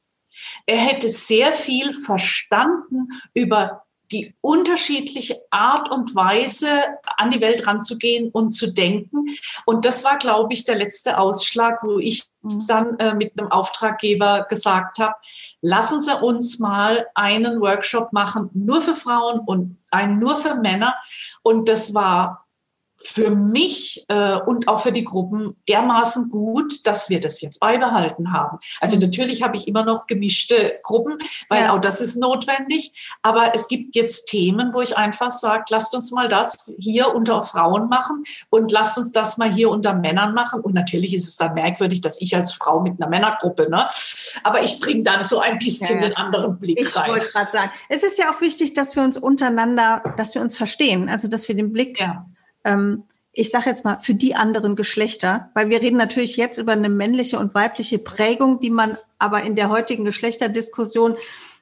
Er hätte sehr viel verstanden über die unterschiedliche Art und Weise an die Welt ranzugehen und zu denken. Und das war, glaube ich, der letzte Ausschlag, wo ich mhm. dann äh, mit einem Auftraggeber gesagt habe, lassen Sie uns mal einen Workshop machen, nur für Frauen und einen nur für Männer. Und das war für mich äh, und auch für die Gruppen dermaßen gut, dass wir das jetzt beibehalten haben. Also mhm. natürlich habe ich immer noch gemischte Gruppen, weil ja. auch das ist notwendig. Aber es gibt jetzt Themen, wo ich einfach sage, lasst uns mal das hier unter Frauen machen und lasst uns das mal hier unter Männern machen. Und natürlich ist es dann merkwürdig, dass ich als Frau mit einer Männergruppe, ne? Aber ich bringe dann so ein bisschen ja, ja. den anderen Blick ich rein. Ich wollte gerade sagen, es ist ja auch wichtig, dass wir uns untereinander, dass wir uns verstehen, also dass wir den Blick ja ähm, ich sage jetzt mal, für die anderen Geschlechter, weil wir reden natürlich jetzt über eine männliche und weibliche Prägung, die man aber in der heutigen Geschlechterdiskussion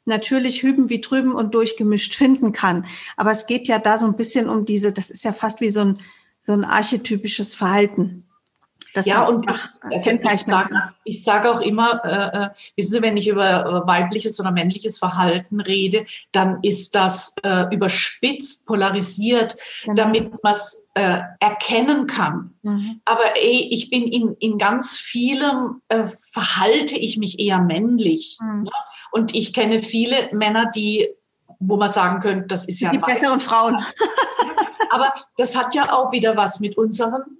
natürlich hüben wie drüben und durchgemischt finden kann. Aber es geht ja da so ein bisschen um diese, das ist ja fast wie so ein, so ein archetypisches Verhalten. Das ja, und ich, also ich sage sag auch immer, äh, äh, wissen Sie, wenn ich über äh, weibliches oder männliches Verhalten rede, dann ist das äh, überspitzt, polarisiert, genau. damit man es äh, erkennen kann. Mhm. Aber ey, ich bin in, in ganz vielem, äh, verhalte ich mich eher männlich. Mhm. Ne? Und ich kenne viele Männer, die, wo man sagen könnte, das ist ja... Die besseren Frauen. Aber das hat ja auch wieder was mit unseren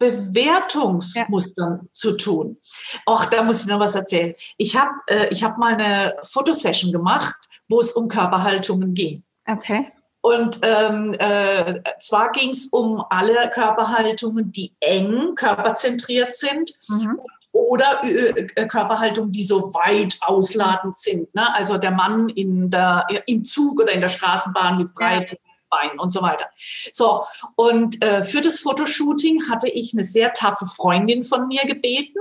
Bewertungsmustern ja. zu tun. Auch da muss ich noch was erzählen. Ich habe äh, ich hab mal eine Fotosession gemacht, wo es um Körperhaltungen ging. Okay. Und ähm, äh, zwar ging es um alle Körperhaltungen, die eng körperzentriert sind. Mhm. Oder äh, Körperhaltungen, die so weit ausladend sind. Ne? Also der Mann in der, im Zug oder in der Straßenbahn mit breiten ja Beinen und so weiter. So, und äh, für das Fotoshooting hatte ich eine sehr taffe Freundin von mir gebeten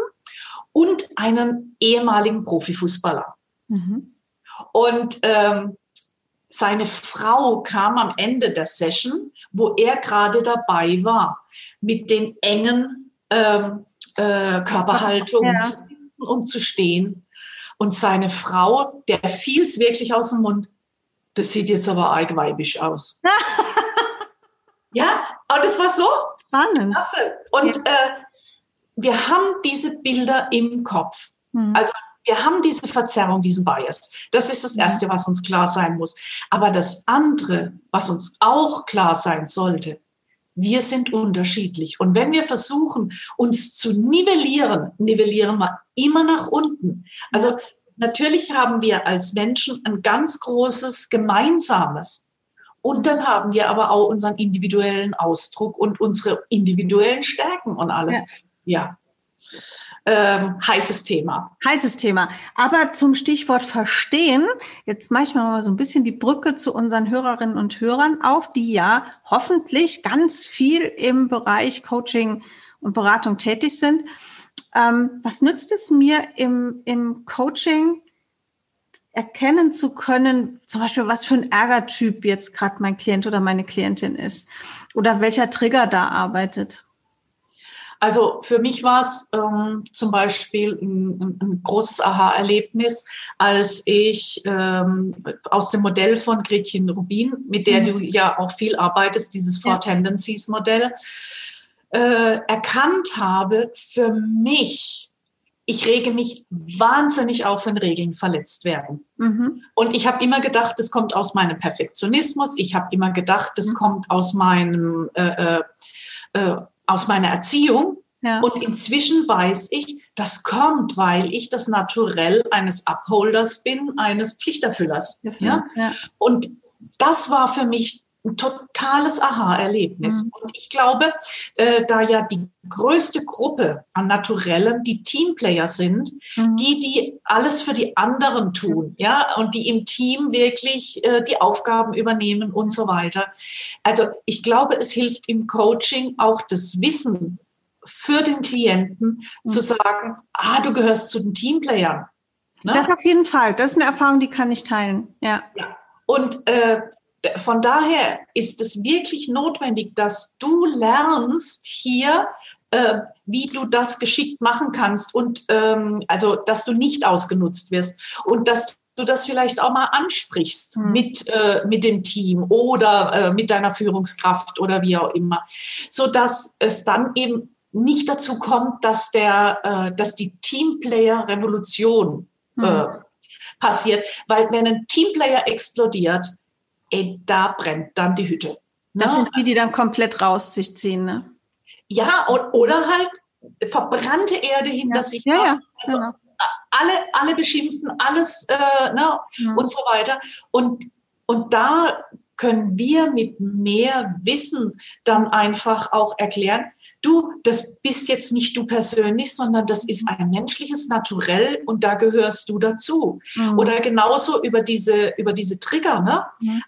und einen ehemaligen Profifußballer. Mhm. Und ähm, seine Frau kam am Ende der Session, wo er gerade dabei war, mit den engen ähm, äh, Körperhaltungen ja. und zu stehen. Und seine Frau, der fiel es wirklich aus dem Mund, das sieht jetzt aber eigweibisch aus. [LAUGHS] ja, und das war so spannend. Klasse. Und ja. äh, wir haben diese Bilder im Kopf. Mhm. Also wir haben diese Verzerrung, diesen Bias. Das ist das. Erste, was uns klar sein muss. Aber das andere, was uns auch klar sein sollte, wir sind unterschiedlich. Und wenn wir versuchen, uns zu nivellieren, nivellieren wir immer nach unten. Also natürlich haben wir als Menschen ein ganz großes Gemeinsames. Und dann haben wir aber auch unseren individuellen Ausdruck und unsere individuellen Stärken und alles. Ja. ja. Ähm, heißes Thema. Heißes Thema. Aber zum Stichwort Verstehen, jetzt mache ich mal so ein bisschen die Brücke zu unseren Hörerinnen und Hörern auf, die ja hoffentlich ganz viel im Bereich Coaching und Beratung tätig sind. Ähm, was nützt es mir im, im Coaching erkennen zu können, zum Beispiel, was für ein Ärgertyp jetzt gerade mein Klient oder meine Klientin ist oder welcher Trigger da arbeitet? Also für mich war es ähm, zum Beispiel ein, ein großes Aha-Erlebnis, als ich ähm, aus dem Modell von Gretchen Rubin, mit der mhm. du ja auch viel arbeitest, dieses Four ja. Tendencies Modell, äh, erkannt habe, für mich, ich rege mich wahnsinnig auf, wenn Regeln verletzt werden. Mhm. Und ich habe immer gedacht, das kommt aus meinem Perfektionismus. Ich habe immer gedacht, das mhm. kommt aus meinem äh, äh, äh, aus meiner Erziehung. Ja. Und inzwischen weiß ich, das kommt, weil ich das Naturell eines Upholders bin, eines Pflichterfüllers. Ja, ja. Und das war für mich ein totales Aha-Erlebnis. Mhm. Und ich glaube, äh, da ja die größte Gruppe an Naturellen die Teamplayer sind, mhm. die, die alles für die anderen tun, ja, und die im Team wirklich äh, die Aufgaben übernehmen und so weiter. Also ich glaube, es hilft im Coaching auch das Wissen für den Klienten mhm. zu sagen, ah, du gehörst zu den Teamplayern. Ne? Das auf jeden Fall. Das ist eine Erfahrung, die kann ich teilen. Ja. ja. Und äh, von daher ist es wirklich notwendig, dass du lernst hier, äh, wie du das geschickt machen kannst und ähm, also, dass du nicht ausgenutzt wirst und dass du das vielleicht auch mal ansprichst mhm. mit, äh, mit dem Team oder äh, mit deiner Führungskraft oder wie auch immer, so dass es dann eben nicht dazu kommt, dass der, äh, dass die Teamplayer-Revolution mhm. passiert, weil wenn ein Teamplayer explodiert, ey, da brennt dann die Hütte. Das ne? sind die, die dann komplett raus sich ziehen, ne? Ja, oder halt verbrannte Erde hinter ja. sich. Ja, ja, also genau. alle, alle beschimpfen, alles äh, ne? Mhm. und so weiter. Und, und da können wir mit mehr Wissen dann einfach auch erklären, du, das bist jetzt nicht du persönlich, sondern das ist ein menschliches Naturell und da gehörst du dazu. Mhm. Oder genauso über diese, über diese Trigger, ne? Mhm.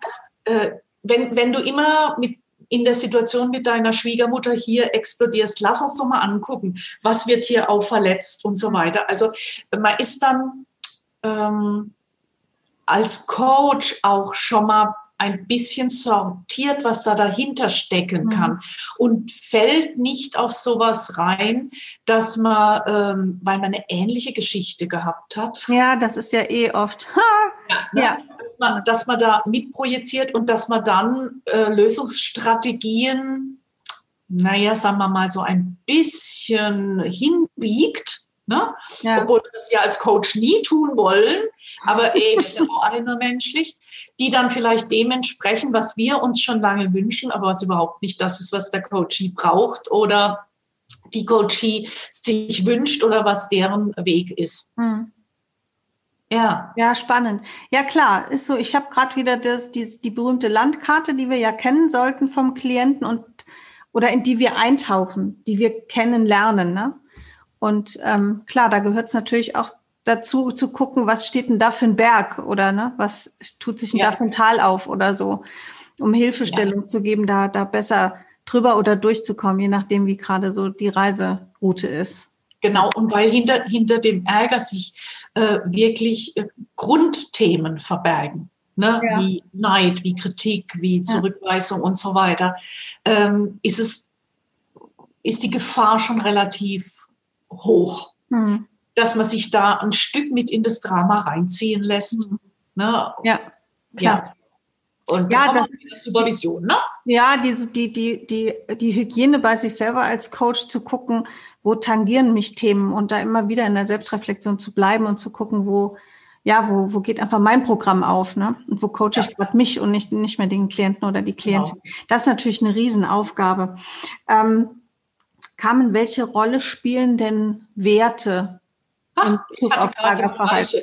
Äh, wenn, wenn du immer mit in der Situation mit deiner Schwiegermutter hier explodierst, lass uns doch mal angucken, was wird hier auch verletzt und so weiter. Also man ist dann ähm, als Coach auch schon mal ein bisschen sortiert, was da dahinter stecken mhm. kann und fällt nicht auf sowas rein, dass man, ähm, weil man eine ähnliche Geschichte gehabt hat. Ja, das ist ja eh oft. ja, ne? ja. Dass, man, dass man da mitprojiziert und dass man dann äh, Lösungsstrategien, naja, sagen wir mal, so ein bisschen hinbiegt Ne? Ja. Obwohl wir das ja als Coach nie tun wollen, aber eben ist ja auch alle nur menschlich, die dann vielleicht dementsprechend, was wir uns schon lange wünschen, aber was überhaupt nicht das ist, was der Coachie braucht oder die Coachie sich wünscht oder was deren Weg ist. Hm. Ja. Ja, spannend. Ja, klar, ist so. Ich habe gerade wieder das, die, die berühmte Landkarte, die wir ja kennen sollten vom Klienten und oder in die wir eintauchen, die wir kennenlernen. Ne? Und ähm, klar, da gehört es natürlich auch dazu zu gucken, was steht denn da für ein Berg oder ne, was tut sich denn ja. da für ein Tal auf oder so, um Hilfestellung ja. zu geben, da, da besser drüber oder durchzukommen, je nachdem, wie gerade so die Reiseroute ist. Genau, und weil hinter, hinter dem Ärger sich äh, wirklich äh, Grundthemen verbergen, ne? Ja. wie Neid, wie Kritik, wie Zurückweisung und so weiter, ähm, ist es, ist die Gefahr schon relativ hoch, mhm. dass man sich da ein Stück mit in das Drama reinziehen lässt. Mhm. Ne? Ja, klar. Ja. Und ja, das ist Supervision, ne? Ja, diese, die, die, die, die Hygiene bei sich selber als Coach zu gucken, wo tangieren mich Themen und da immer wieder in der Selbstreflexion zu bleiben und zu gucken, wo, ja, wo, wo geht einfach mein Programm auf, ne? Und wo coache ja. ich gerade mich und nicht, nicht mehr den Klienten oder die Klientin. Genau. Das ist natürlich eine Riesenaufgabe. Ähm, Carmen, welche Rolle spielen denn Werte im Bezug auf Lagerverhalten?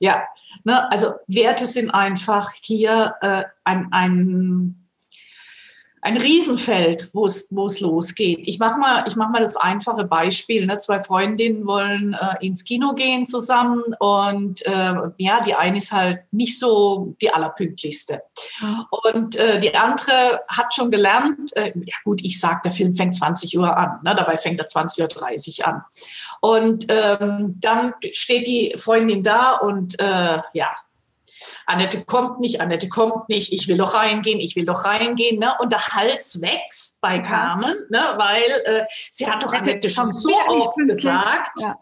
ja, ne, also Werte sind einfach hier äh, ein, ein ein Riesenfeld, wo es losgeht. Ich mache mal ich mach mal das einfache Beispiel. Ne? Zwei Freundinnen wollen äh, ins Kino gehen zusammen und äh, ja, die eine ist halt nicht so die allerpünktlichste. Mhm. Und äh, die andere hat schon gelernt, äh, ja gut, ich sage, der Film fängt 20 Uhr an, ne? dabei fängt er 20.30 Uhr an. Und ähm, dann steht die Freundin da und äh, ja, Annette kommt nicht, Annette kommt nicht, ich will doch reingehen, ich will doch reingehen. Ne? Und der Hals wächst bei Carmen, ne? weil äh, sie hat doch Annette, schon so oft gesagt. Ja.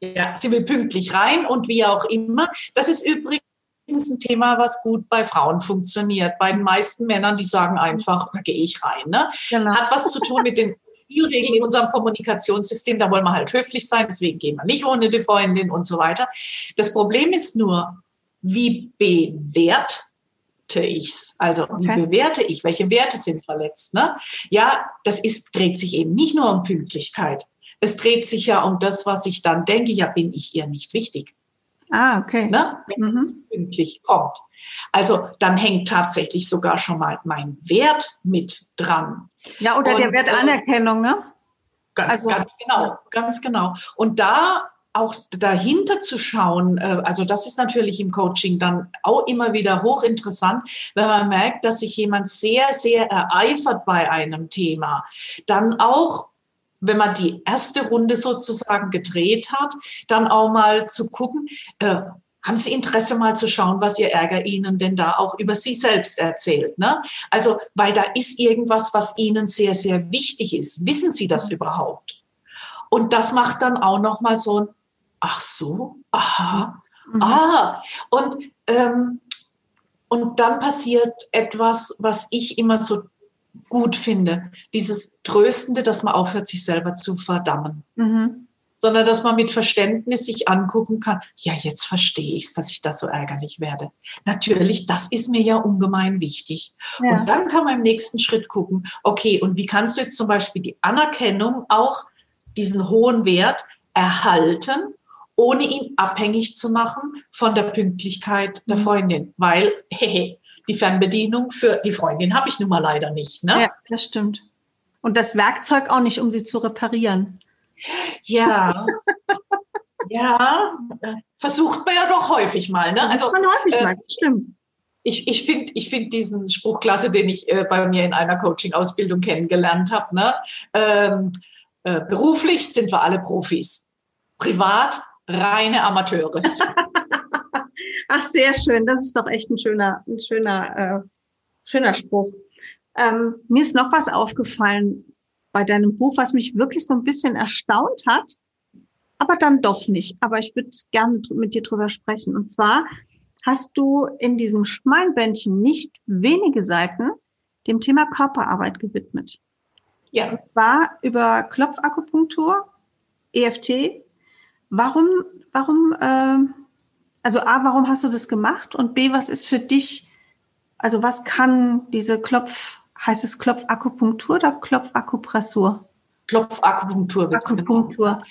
ja, sie will pünktlich rein und wie auch immer. Das ist übrigens ein Thema, was gut bei Frauen funktioniert. Bei den meisten Männern, die sagen einfach, da gehe ich rein. Ne? Genau. Hat was zu tun mit den Spielregeln in unserem Kommunikationssystem, da wollen wir halt höflich sein, deswegen gehen wir nicht ohne die Freundin und so weiter. Das Problem ist nur, wie bewerte ich's? Also okay. wie bewerte ich? Welche Werte sind verletzt? Ne? Ja, das ist, dreht sich eben nicht nur um Pünktlichkeit. Es dreht sich ja um das, was ich dann denke, ja, bin ich ihr nicht wichtig. Ah, okay. Ne? Wenn mhm. pünktlich kommt. Also dann hängt tatsächlich sogar schon mal mein Wert mit dran. Ja, oder und, der Wert Anerkennung, ne? Ganz, also, ganz genau, ganz genau. Und da auch dahinter zu schauen, äh, also das ist natürlich im Coaching dann auch immer wieder hochinteressant, wenn man merkt, dass sich jemand sehr, sehr ereifert bei einem Thema, dann auch wenn man die erste Runde sozusagen gedreht hat, dann auch mal zu gucken, äh, haben Sie Interesse mal zu schauen, was Ihr Ärger Ihnen denn da auch über Sie selbst erzählt? Ne? Also, weil da ist irgendwas, was Ihnen sehr, sehr wichtig ist. Wissen Sie das überhaupt? Und das macht dann auch noch mal so ein, ach so, aha, mhm. ah. Und, ähm, und dann passiert etwas, was ich immer so gut finde. Dieses Tröstende, dass man aufhört, sich selber zu verdammen. Mhm. Sondern dass man mit Verständnis sich angucken kann, ja, jetzt verstehe ich es, dass ich das so ärgerlich werde. Natürlich, das ist mir ja ungemein wichtig. Ja. Und dann kann man im nächsten Schritt gucken, okay, und wie kannst du jetzt zum Beispiel die Anerkennung auch diesen hohen Wert erhalten, ohne ihn abhängig zu machen von der Pünktlichkeit der mhm. Freundin, weil, hehe, die Fernbedienung für die Freundin habe ich nun mal leider nicht. Ne? Ja, das stimmt. Und das Werkzeug auch nicht, um sie zu reparieren. Ja. ja, versucht man ja doch häufig mal. Ne? Also, man häufig äh, mal, das stimmt. Ich, ich finde ich find diesen Spruch klasse, den ich äh, bei mir in einer Coaching-Ausbildung kennengelernt habe. Ne? Ähm, äh, beruflich sind wir alle Profis. Privat reine Amateure. [LAUGHS] Ach, sehr schön. Das ist doch echt ein schöner, ein schöner, äh, schöner Spruch. Ähm, mir ist noch was aufgefallen bei deinem Buch, was mich wirklich so ein bisschen erstaunt hat, aber dann doch nicht. Aber ich würde gerne mit dir drüber sprechen. Und zwar hast du in diesem schmalen Bändchen nicht wenige Seiten dem Thema Körperarbeit gewidmet. Ja. Und zwar über Klopfakupunktur, EFT. Warum, warum, äh, also A, warum hast du das gemacht? Und B, was ist für dich, also was kann diese Klopf, heißt es Klopfakupunktur oder Klopfakupressur? Klopfakupunktur. Akupunktur.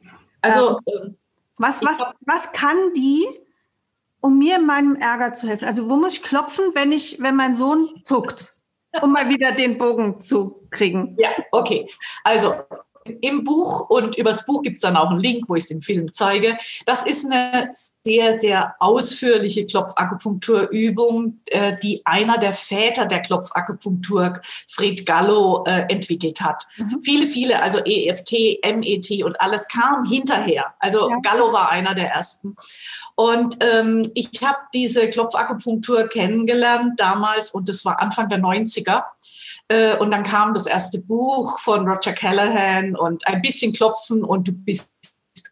Also, ähm, was, was, was kann die, um mir in meinem Ärger zu helfen? Also, wo muss ich klopfen, wenn ich, wenn mein Sohn zuckt? Um mal wieder den Bogen zu kriegen. Ja, okay. Also, im Buch und übers Buch gibt es dann auch einen Link, wo ich es im Film zeige. Das ist eine sehr, sehr ausführliche Klopfakupunkturübung, äh, die einer der Väter der Klopfakupunktur, Fred Gallo, äh, entwickelt hat. Mhm. Viele, viele, also EFT, MET und alles kam hinterher. Also ja. Gallo war einer der ersten. Und ähm, ich habe diese Klopfakupunktur kennengelernt damals und das war Anfang der 90er. Äh, und dann kam das erste Buch von Roger Callahan und ein bisschen Klopfen und du bist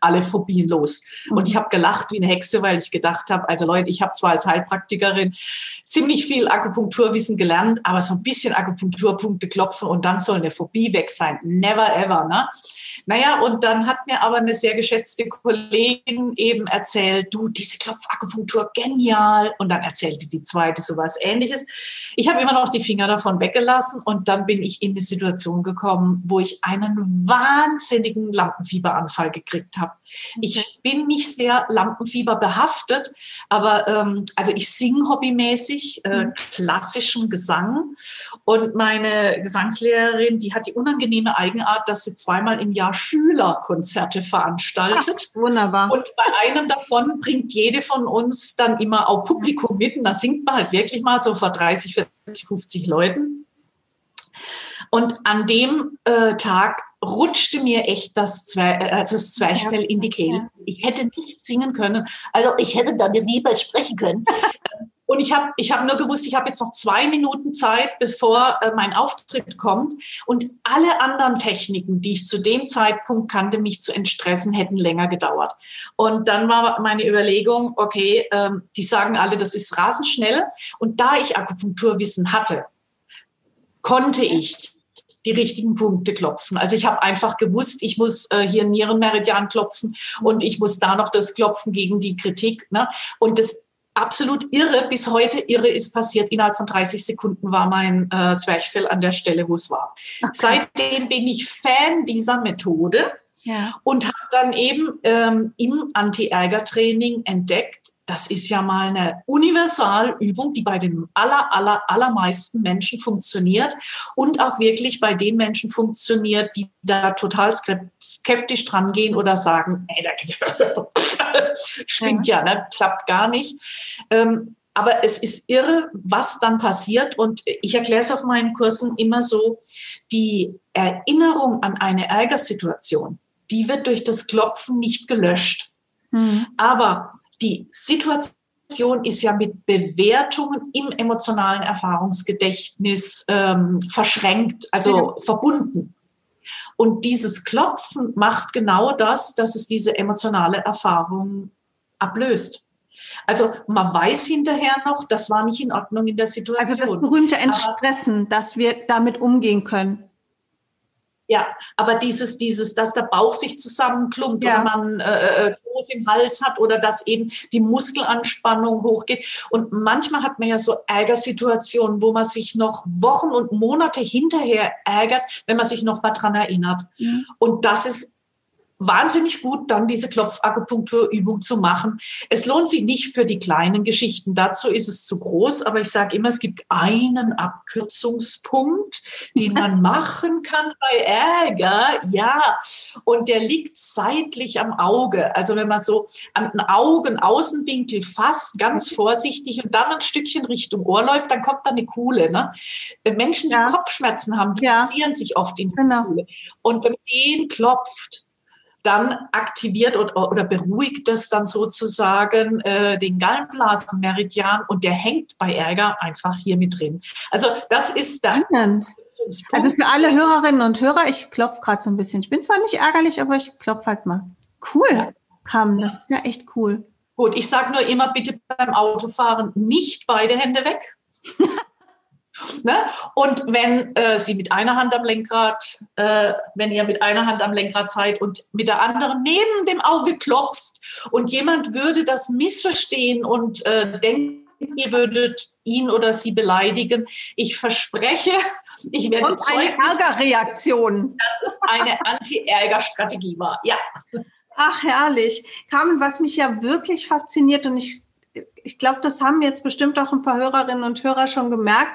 alle Phobien los. Und ich habe gelacht wie eine Hexe, weil ich gedacht habe, also Leute, ich habe zwar als Heilpraktikerin ziemlich viel Akupunkturwissen gelernt, aber so ein bisschen Akupunkturpunkte klopfen und dann soll eine Phobie weg sein. Never ever, ne? Naja, und dann hat mir aber eine sehr geschätzte Kollegin eben erzählt, du, diese Klopfakupunktur, genial. Und dann erzählte die zweite sowas ähnliches. Ich habe immer noch die Finger davon weggelassen und dann bin ich in eine Situation gekommen, wo ich einen wahnsinnigen Lampenfieberanfall gekriegt habe. Ich bin nicht sehr Lampenfieber behaftet, aber ähm, also ich singe hobbymäßig äh, mhm. klassischen Gesang und meine Gesangslehrerin, die hat die unangenehme Eigenart, dass sie zweimal im Jahr Schülerkonzerte veranstaltet. Ach, wunderbar. Und bei einem davon bringt jede von uns dann immer auch Publikum mit und da singt man halt wirklich mal so vor 30, 40, 50 Leuten. Und an dem äh, Tag rutschte mir echt das, Zwer äh, also das Zwerchfell in die Kehle. Ich hätte nicht singen können. Also ich hätte dann lieber sprechen können. [LAUGHS] Und ich habe ich hab nur gewusst, ich habe jetzt noch zwei Minuten Zeit, bevor äh, mein Auftritt kommt. Und alle anderen Techniken, die ich zu dem Zeitpunkt kannte, mich zu entstressen, hätten länger gedauert. Und dann war meine Überlegung, okay, ähm, die sagen alle, das ist rasend schnell. Und da ich Akupunkturwissen hatte, konnte ich die richtigen Punkte klopfen. Also ich habe einfach gewusst, ich muss äh, hier Nierenmeridian klopfen und ich muss da noch das klopfen gegen die Kritik. Ne? Und das absolut irre, bis heute irre ist passiert. Innerhalb von 30 Sekunden war mein äh, Zwerchfell an der Stelle, wo es war. Okay. Seitdem bin ich Fan dieser Methode ja. und habe dann eben ähm, im Anti-Ärger-Training entdeckt, das ist ja mal eine Universalübung, die bei den aller, aller, allermeisten Menschen funktioniert und auch wirklich bei den Menschen funktioniert, die da total skeptisch dran gehen oder sagen, ey, da [LAUGHS] schwingt ja, ne? klappt gar nicht. Ähm, aber es ist irre, was dann passiert. Und ich erkläre es auf meinen Kursen immer so, die Erinnerung an eine Ärgersituation, die wird durch das Klopfen nicht gelöscht. Mhm. Aber die Situation ist ja mit Bewertungen im emotionalen Erfahrungsgedächtnis ähm, verschränkt, also ja. verbunden. Und dieses Klopfen macht genau das, dass es diese emotionale Erfahrung ablöst. Also man weiß hinterher noch, das war nicht in Ordnung in der Situation. Also das berühmte Entstressen, dass wir damit umgehen können. Ja, aber dieses, dieses, dass der Bauch sich zusammenklumpt ja. oder man äh, äh, Kloß im Hals hat oder dass eben die Muskelanspannung hochgeht. Und manchmal hat man ja so Ärgersituationen, wo man sich noch Wochen und Monate hinterher ärgert, wenn man sich noch mal dran erinnert. Mhm. Und das ist wahnsinnig gut, dann diese Klopfakupunkturübung zu machen. Es lohnt sich nicht für die kleinen Geschichten, dazu ist es zu groß, aber ich sage immer, es gibt einen Abkürzungspunkt, den man [LAUGHS] machen kann bei Ärger, ja, und der liegt seitlich am Auge. Also wenn man so an den Augenaußenwinkel fasst, ganz vorsichtig und dann ein Stückchen Richtung Ohr läuft, dann kommt da eine Kuhle. Ne? Menschen, die ja. Kopfschmerzen haben, die ja. sich oft in die genau. Kuhle. Und wenn man den klopft, dann aktiviert oder, oder beruhigt es dann sozusagen äh, den Gallenblasenmeridian und der hängt bei Ärger einfach hier mit drin. Also das ist dann. Also für alle Hörerinnen und Hörer, ich klopfe gerade so ein bisschen. Ich bin zwar nicht ärgerlich, aber ich klopfe halt mal. Cool, ja. Kam, das ist ja echt cool. Gut, ich sage nur immer bitte beim Autofahren nicht beide Hände weg. [LAUGHS] Ne? Und wenn äh, Sie mit einer Hand am Lenkrad, äh, wenn ihr mit einer Hand am Lenkrad seid und mit der anderen neben dem Auge klopft und jemand würde das missverstehen und äh, denken, ihr würdet ihn oder sie beleidigen, ich verspreche, [LAUGHS] ich werde und eine Ärgerreaktion. Das ist eine Anti-Ärger-Strategie war. Ja. Ach herrlich, Carmen, was mich ja wirklich fasziniert und ich ich glaube, das haben jetzt bestimmt auch ein paar Hörerinnen und Hörer schon gemerkt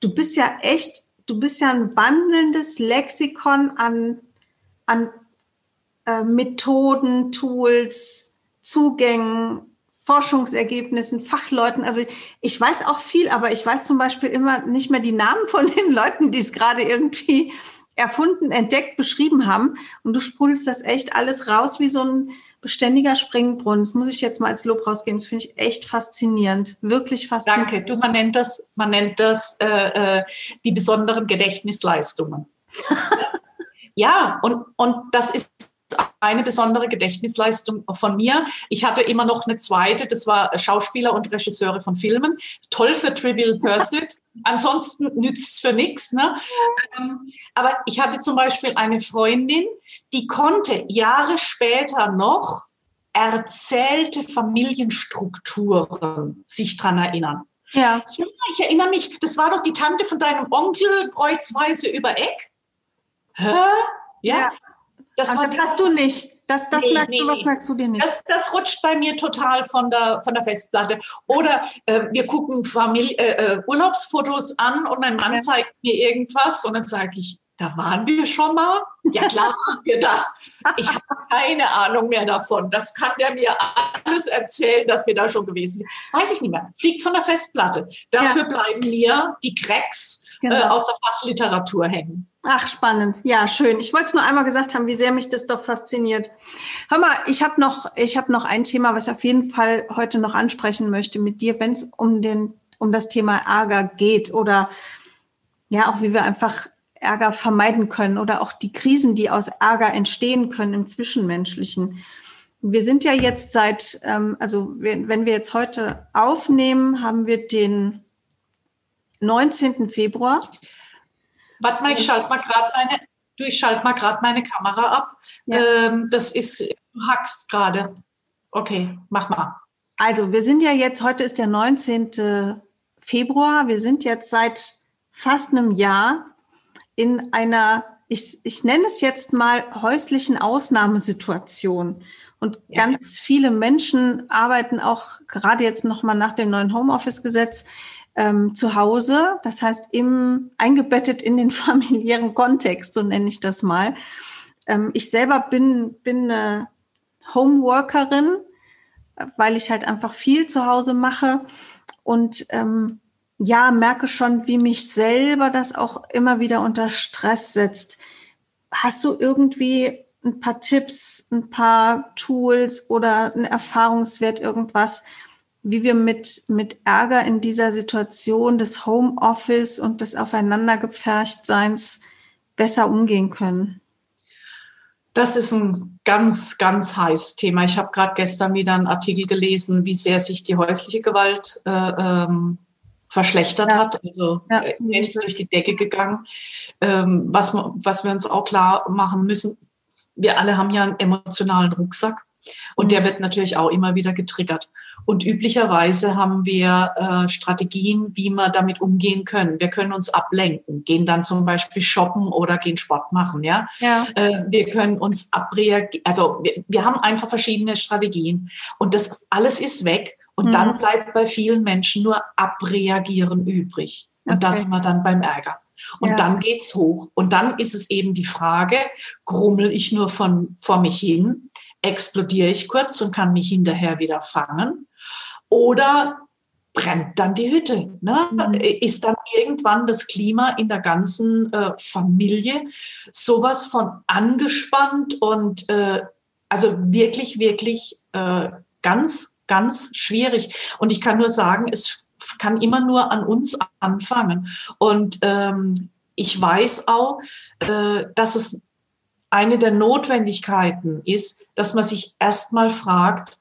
du bist ja echt, du bist ja ein wandelndes Lexikon an, an äh, Methoden, Tools, Zugängen, Forschungsergebnissen, Fachleuten. Also ich weiß auch viel, aber ich weiß zum Beispiel immer nicht mehr die Namen von [LAUGHS] den Leuten, die es gerade irgendwie erfunden, entdeckt, beschrieben haben. Und du sprudelst das echt alles raus wie so ein beständiger Springbrunnen. Das muss ich jetzt mal als Lob rausgeben. Das finde ich echt faszinierend. Wirklich faszinierend. Danke. Du, man nennt das, man nennt das äh, äh, die besonderen Gedächtnisleistungen. [LAUGHS] ja, und, und das ist eine besondere Gedächtnisleistung von mir. Ich hatte immer noch eine zweite, das war Schauspieler und Regisseure von Filmen. Toll für Trivial Pursuit. [LAUGHS] Ansonsten nützt es für nichts. Ne? Ähm, aber ich hatte zum Beispiel eine Freundin, die konnte Jahre später noch erzählte Familienstrukturen sich dran erinnern. Ja. ja. Ich erinnere mich, das war doch die Tante von deinem Onkel kreuzweise über Eck. Hä? Ja. ja. Das, also das hast du nicht. Das, das nee, merkst nee, du, was merkst du dir nicht? Das, das rutscht bei mir total von der, von der Festplatte. Oder äh, wir gucken Familie, äh, äh, Urlaubsfotos an und mein Mann ja. zeigt mir irgendwas und dann sage ich, da waren wir schon mal. Ja klar waren wir da. Ich habe keine Ahnung mehr davon. Das kann der mir alles erzählen, dass wir da schon gewesen sind. Weiß ich nicht mehr. Fliegt von der Festplatte. Dafür ja. bleiben mir die Cracks äh, genau. äh, aus der Fachliteratur hängen. Ach, spannend. Ja, schön. Ich wollte es nur einmal gesagt haben, wie sehr mich das doch fasziniert. Hör mal, ich habe noch, ich habe noch ein Thema, was ich auf jeden Fall heute noch ansprechen möchte mit dir, wenn es um den, um das Thema Ärger geht oder ja, auch wie wir einfach Ärger vermeiden können oder auch die Krisen, die aus Ärger entstehen können im Zwischenmenschlichen. Wir sind ja jetzt seit, ähm, also wenn wir jetzt heute aufnehmen, haben wir den 19. Februar. Warte mal, ich schalte mal gerade meine, du, ich schalte mal gerade meine Kamera ab. Ja. Ähm, das ist, du hackst gerade. Okay, mach mal. Also, wir sind ja jetzt, heute ist der 19. Februar. Wir sind jetzt seit fast einem Jahr in einer, ich, ich nenne es jetzt mal häuslichen Ausnahmesituation. Und ja. ganz viele Menschen arbeiten auch gerade jetzt nochmal nach dem neuen Homeoffice-Gesetz ähm, zu Hause, das heißt im, eingebettet in den [LAUGHS] familiären Kontext, so nenne ich das mal. Ähm, ich selber bin, bin eine Homeworkerin, weil ich halt einfach viel zu Hause mache und ähm, ja, merke schon, wie mich selber das auch immer wieder unter Stress setzt. Hast du irgendwie ein paar Tipps, ein paar Tools oder ein Erfahrungswert, irgendwas, wie wir mit, mit Ärger in dieser Situation des Homeoffice und des Aufeinandergepferchtseins besser umgehen können? Das ist ein ganz, ganz heißes Thema. Ich habe gerade gestern wieder einen Artikel gelesen, wie sehr sich die häusliche Gewalt äh, ähm, verschlechtert ja. hat. Also ja, äh, ist durch die Decke gegangen. Ähm, was, was wir uns auch klar machen müssen, wir alle haben ja einen emotionalen Rucksack und der mhm. wird natürlich auch immer wieder getriggert. Und üblicherweise haben wir äh, Strategien, wie wir damit umgehen können. Wir können uns ablenken, gehen dann zum Beispiel shoppen oder gehen Sport machen. Ja, ja. Äh, wir können uns abreagieren. Also wir, wir haben einfach verschiedene Strategien und das alles ist weg. Und mhm. dann bleibt bei vielen Menschen nur abreagieren übrig. Und okay. da sind wir dann beim Ärger. Und ja. dann geht's hoch. Und dann ist es eben die Frage, grummel ich nur von, vor mich hin, explodiere ich kurz und kann mich hinterher wieder fangen? Oder brennt dann die Hütte? Ne? Mhm. Ist dann irgendwann das Klima in der ganzen äh, Familie sowas von angespannt und äh, also wirklich, wirklich äh, ganz, ganz schwierig. Und ich kann nur sagen, es kann immer nur an uns anfangen. Und ähm, ich weiß auch, äh, dass es eine der Notwendigkeiten ist, dass man sich erstmal fragt,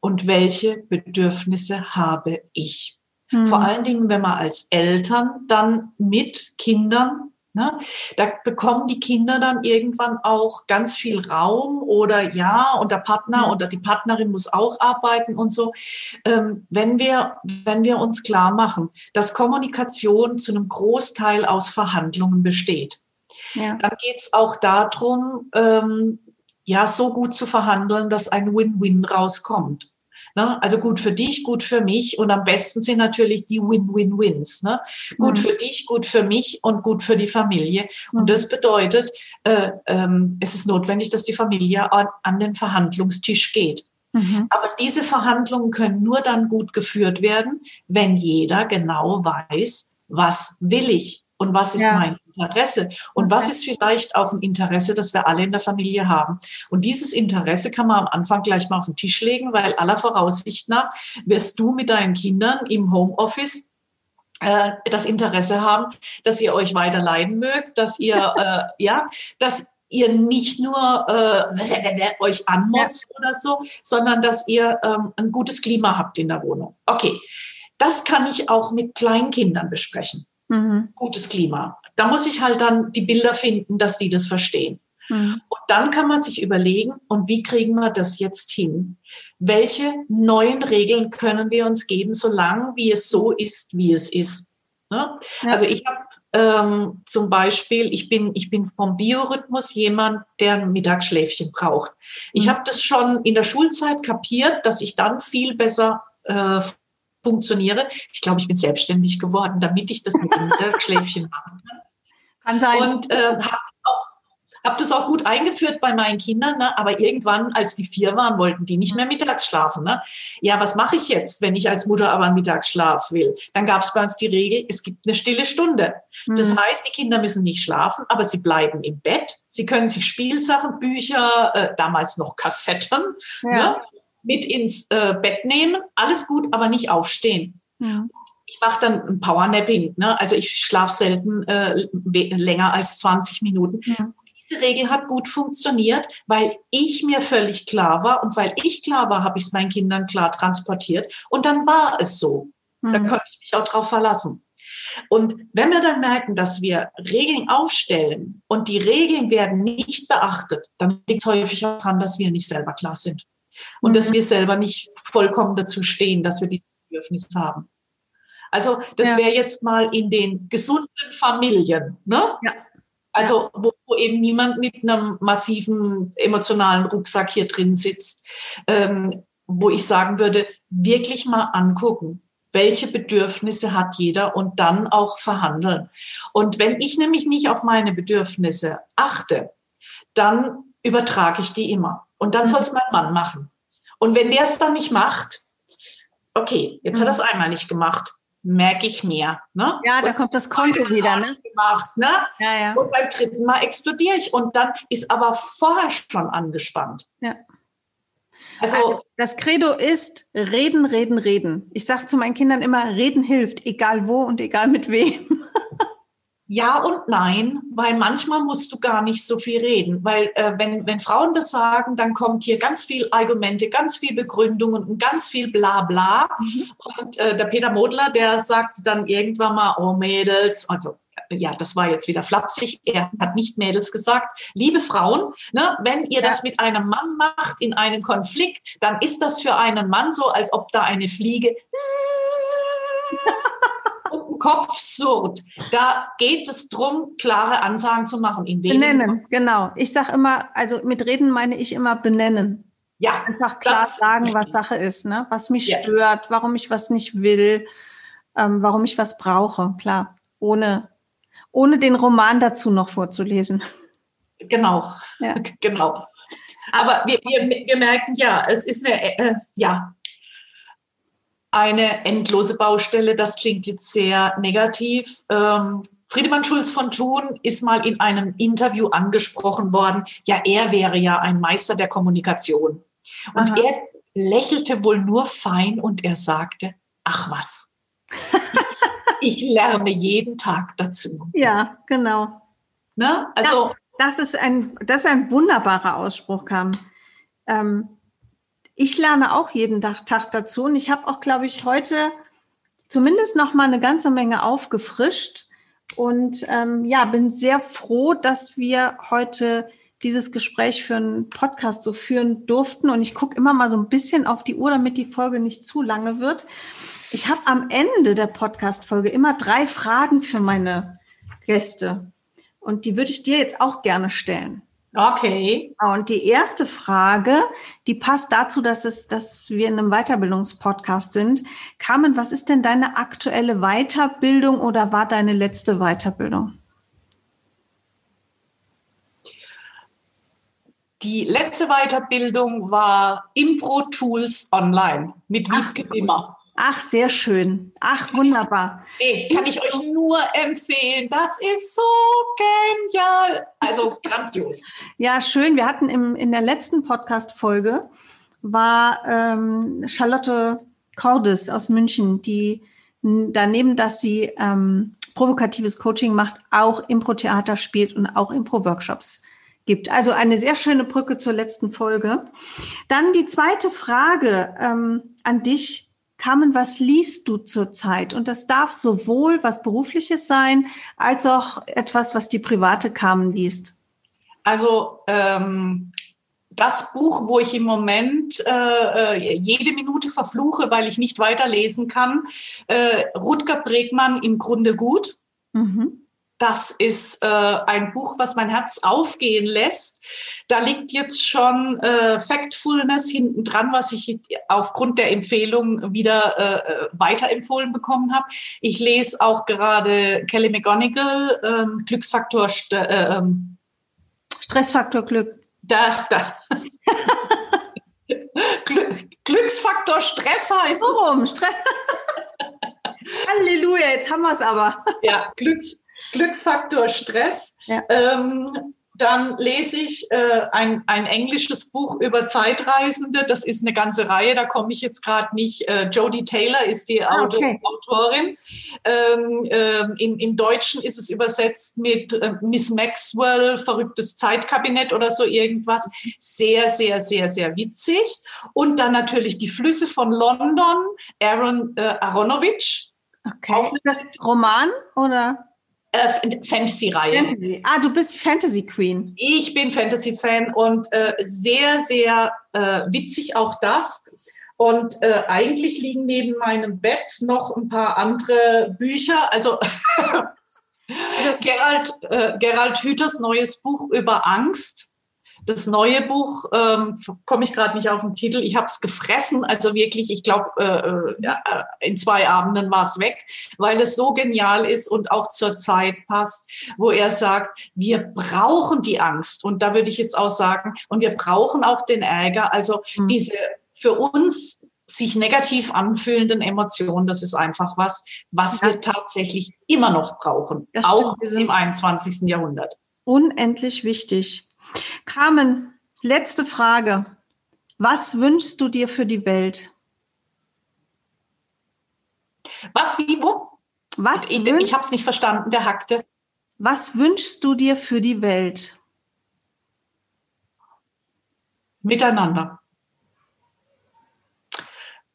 und welche Bedürfnisse habe ich? Hm. Vor allen Dingen, wenn man als Eltern dann mit Kindern, ne, da bekommen die Kinder dann irgendwann auch ganz viel Raum oder ja, und der Partner oder die Partnerin muss auch arbeiten und so. Ähm, wenn wir, wenn wir uns klar machen, dass Kommunikation zu einem Großteil aus Verhandlungen besteht, ja. dann geht es auch darum, ähm, ja, so gut zu verhandeln, dass ein Win-Win rauskommt. Ne? Also gut für dich, gut für mich und am besten sind natürlich die Win-Win-Wins. Ne? Gut mhm. für dich, gut für mich und gut für die Familie. Und mhm. das bedeutet, äh, ähm, es ist notwendig, dass die Familie an, an den Verhandlungstisch geht. Mhm. Aber diese Verhandlungen können nur dann gut geführt werden, wenn jeder genau weiß, was will ich und was ist ja. mein Interesse und was ist vielleicht auch ein Interesse, das wir alle in der Familie haben. Und dieses Interesse kann man am Anfang gleich mal auf den Tisch legen, weil aller Voraussicht nach wirst du mit deinen Kindern im Homeoffice äh, das Interesse haben, dass ihr euch weiter leiden mögt, dass ihr [LAUGHS] äh, ja, dass ihr nicht nur äh, euch anmotzt ja. oder so, sondern dass ihr ähm, ein gutes Klima habt in der Wohnung. Okay, das kann ich auch mit Kleinkindern besprechen. Mhm. Gutes Klima. Da muss ich halt dann die Bilder finden, dass die das verstehen. Mhm. Und dann kann man sich überlegen, und wie kriegen wir das jetzt hin? Welche neuen Regeln können wir uns geben, solange wie es so ist, wie es ist? Ne? Ja. Also ich habe ähm, zum Beispiel, ich bin, ich bin vom Biorhythmus jemand, der ein Mittagsschläfchen braucht. Ich mhm. habe das schon in der Schulzeit kapiert, dass ich dann viel besser äh, funktioniere. Ich glaube, ich bin selbstständig geworden, damit ich das mit dem Mittagsschläfchen [LAUGHS] machen kann. Kann sein. Und äh, habe habe das auch gut eingeführt bei meinen Kindern, ne? aber irgendwann, als die vier waren, wollten die nicht mehr mittags schlafen. Ne? Ja, was mache ich jetzt, wenn ich als Mutter aber einen Mittagsschlaf will? Dann gab es bei uns die Regel, es gibt eine stille Stunde. Mhm. Das heißt, die Kinder müssen nicht schlafen, aber sie bleiben im Bett. Sie können sich Spielsachen, Bücher, äh, damals noch Kassetten, ja. ne? Mit ins äh, Bett nehmen, alles gut, aber nicht aufstehen. Ja. Ich mache dann ein Powernapping, ne? also ich schlafe selten äh, länger als 20 Minuten. Ja. Diese Regel hat gut funktioniert, weil ich mir völlig klar war und weil ich klar war, habe ich es meinen Kindern klar transportiert und dann war es so. Mhm. Da konnte ich mich auch drauf verlassen. Und wenn wir dann merken, dass wir Regeln aufstellen und die Regeln werden nicht beachtet, dann liegt es häufig daran, dass wir nicht selber klar sind und mhm. dass wir selber nicht vollkommen dazu stehen, dass wir dieses Bedürfnis haben. Also das ja. wäre jetzt mal in den gesunden Familien, ne? Ja. Also wo, wo, eben niemand mit einem massiven emotionalen Rucksack hier drin sitzt, ähm, wo ich sagen würde, wirklich mal angucken, welche Bedürfnisse hat jeder und dann auch verhandeln. Und wenn ich nämlich nicht auf meine Bedürfnisse achte, dann übertrage ich die immer. Und dann mhm. soll es mein Mann machen. Und wenn der es dann nicht macht, okay, jetzt mhm. hat er es einmal nicht gemacht, merke ich mehr. Ne? Ja, da kommt das Konto wieder. Ne? Gemacht, ne? Ja, ja. Und beim dritten Mal explodiere ich und dann ist aber vorher schon angespannt. Ja. Also, also, das Credo ist reden, reden, reden. Ich sage zu meinen Kindern immer, reden hilft, egal wo und egal mit wem. Ja und nein, weil manchmal musst du gar nicht so viel reden, weil äh, wenn, wenn Frauen das sagen, dann kommt hier ganz viel Argumente, ganz viel Begründungen und ganz viel Blabla. Mhm. Und äh, der Peter Modler, der sagt dann irgendwann mal, oh Mädels, also ja, das war jetzt wieder flapsig, er hat nicht Mädels gesagt, liebe Frauen, ne, wenn ihr das mit einem Mann macht in einem Konflikt, dann ist das für einen Mann so, als ob da eine Fliege Kopf surrt. Da geht es darum, klare Ansagen zu machen. In benennen, genau. Ich sage immer, also mit Reden meine ich immer benennen. Ja. Einfach klar sagen, was Sache ist, ne? was mich ja. stört, warum ich was nicht will, ähm, warum ich was brauche. Klar, ohne, ohne den Roman dazu noch vorzulesen. Genau, ja. [LAUGHS] genau. Aber wir, wir, wir merken ja, es ist eine, äh, ja, eine endlose Baustelle. Das klingt jetzt sehr negativ. Ähm, Friedemann Schulz von Thun ist mal in einem Interview angesprochen worden, ja, er wäre ja ein Meister der Kommunikation. Und Aha. er lächelte wohl nur fein und er sagte, ach was, [LAUGHS] ich lerne jeden Tag dazu. Ja, genau. Ne? Also, das, das, ist ein, das ist ein wunderbarer Ausspruch, Kam. Ähm, ich lerne auch jeden Tag, Tag dazu und ich habe auch, glaube ich, heute zumindest noch mal eine ganze Menge aufgefrischt und ähm, ja, bin sehr froh, dass wir heute dieses Gespräch für einen Podcast so führen durften. Und ich gucke immer mal so ein bisschen auf die Uhr, damit die Folge nicht zu lange wird. Ich habe am Ende der Podcast-Folge immer drei Fragen für meine Gäste. Und die würde ich dir jetzt auch gerne stellen. Okay. Und die erste Frage, die passt dazu, dass es, dass wir in einem Weiterbildungspodcast sind. Carmen, was ist denn deine aktuelle Weiterbildung oder war deine letzte Weiterbildung? Die letzte Weiterbildung war Impro Tools Online mit Wiebke Wimmer. Ach, sehr schön. Ach, wunderbar. Nee, kann ich euch nur empfehlen. Das ist so genial. Also grandios. Ja, schön. Wir hatten im, in der letzten Podcast-Folge war ähm, Charlotte Cordes aus München, die daneben, dass sie ähm, provokatives Coaching macht, auch Impro-Theater spielt und auch Impro-Workshops gibt. Also eine sehr schöne Brücke zur letzten Folge. Dann die zweite Frage ähm, an dich Carmen, was liest du zurzeit? Und das darf sowohl was Berufliches sein, als auch etwas, was die private Carmen liest. Also ähm, das Buch, wo ich im Moment äh, äh, jede Minute verfluche, weil ich nicht weiterlesen kann, äh, Rutger Bregmann im Grunde gut. Mhm. Das ist äh, ein Buch, was mein Herz aufgehen lässt. Da liegt jetzt schon äh, Factfulness hinten dran, was ich aufgrund der Empfehlung wieder äh, weiterempfohlen bekommen habe. Ich lese auch gerade Kelly McGonigal, ähm, Glücksfaktor, St äh, ähm, Stressfaktor Glück. Da, da. Glücksfaktor Stress heißt Warum? es. Stress. [LAUGHS] Halleluja, jetzt haben wir es aber. Ja, Glücks, Glücksfaktor Stress. Ja. Ähm, dann lese ich äh, ein, ein englisches Buch über Zeitreisende. Das ist eine ganze Reihe, da komme ich jetzt gerade nicht. Äh, Jodie Taylor ist die ah, okay. Autorin. Ähm, ähm, im, Im Deutschen ist es übersetzt mit äh, Miss Maxwell, verrücktes Zeitkabinett oder so irgendwas. Sehr, sehr, sehr, sehr witzig. Und dann natürlich die Flüsse von London, Aaron äh, Aronovich. Okay. Auch das Roman oder? Äh, Fantasy-Reihe. Fantasy. Ah, du bist Fantasy Queen. Ich bin Fantasy-Fan und äh, sehr, sehr äh, witzig auch das. Und äh, eigentlich liegen neben meinem Bett noch ein paar andere Bücher. Also [LAUGHS] Gerald, äh, Gerald Hüthers neues Buch über Angst das neue Buch, ähm, komme ich gerade nicht auf den Titel, ich habe es gefressen, also wirklich, ich glaube, äh, äh, ja, in zwei Abenden war es weg, weil es so genial ist und auch zur Zeit passt, wo er sagt, wir brauchen die Angst. Und da würde ich jetzt auch sagen, und wir brauchen auch den Ärger, also mhm. diese für uns sich negativ anfühlenden Emotionen, das ist einfach was, was ja. wir tatsächlich immer noch brauchen, auch im 21. Jahrhundert. Unendlich wichtig. Carmen, letzte Frage. Was wünschst du dir für die Welt? Was, wie, wo? Was? Ich, ich habe es nicht verstanden, der hackte. Was wünschst du dir für die Welt? Miteinander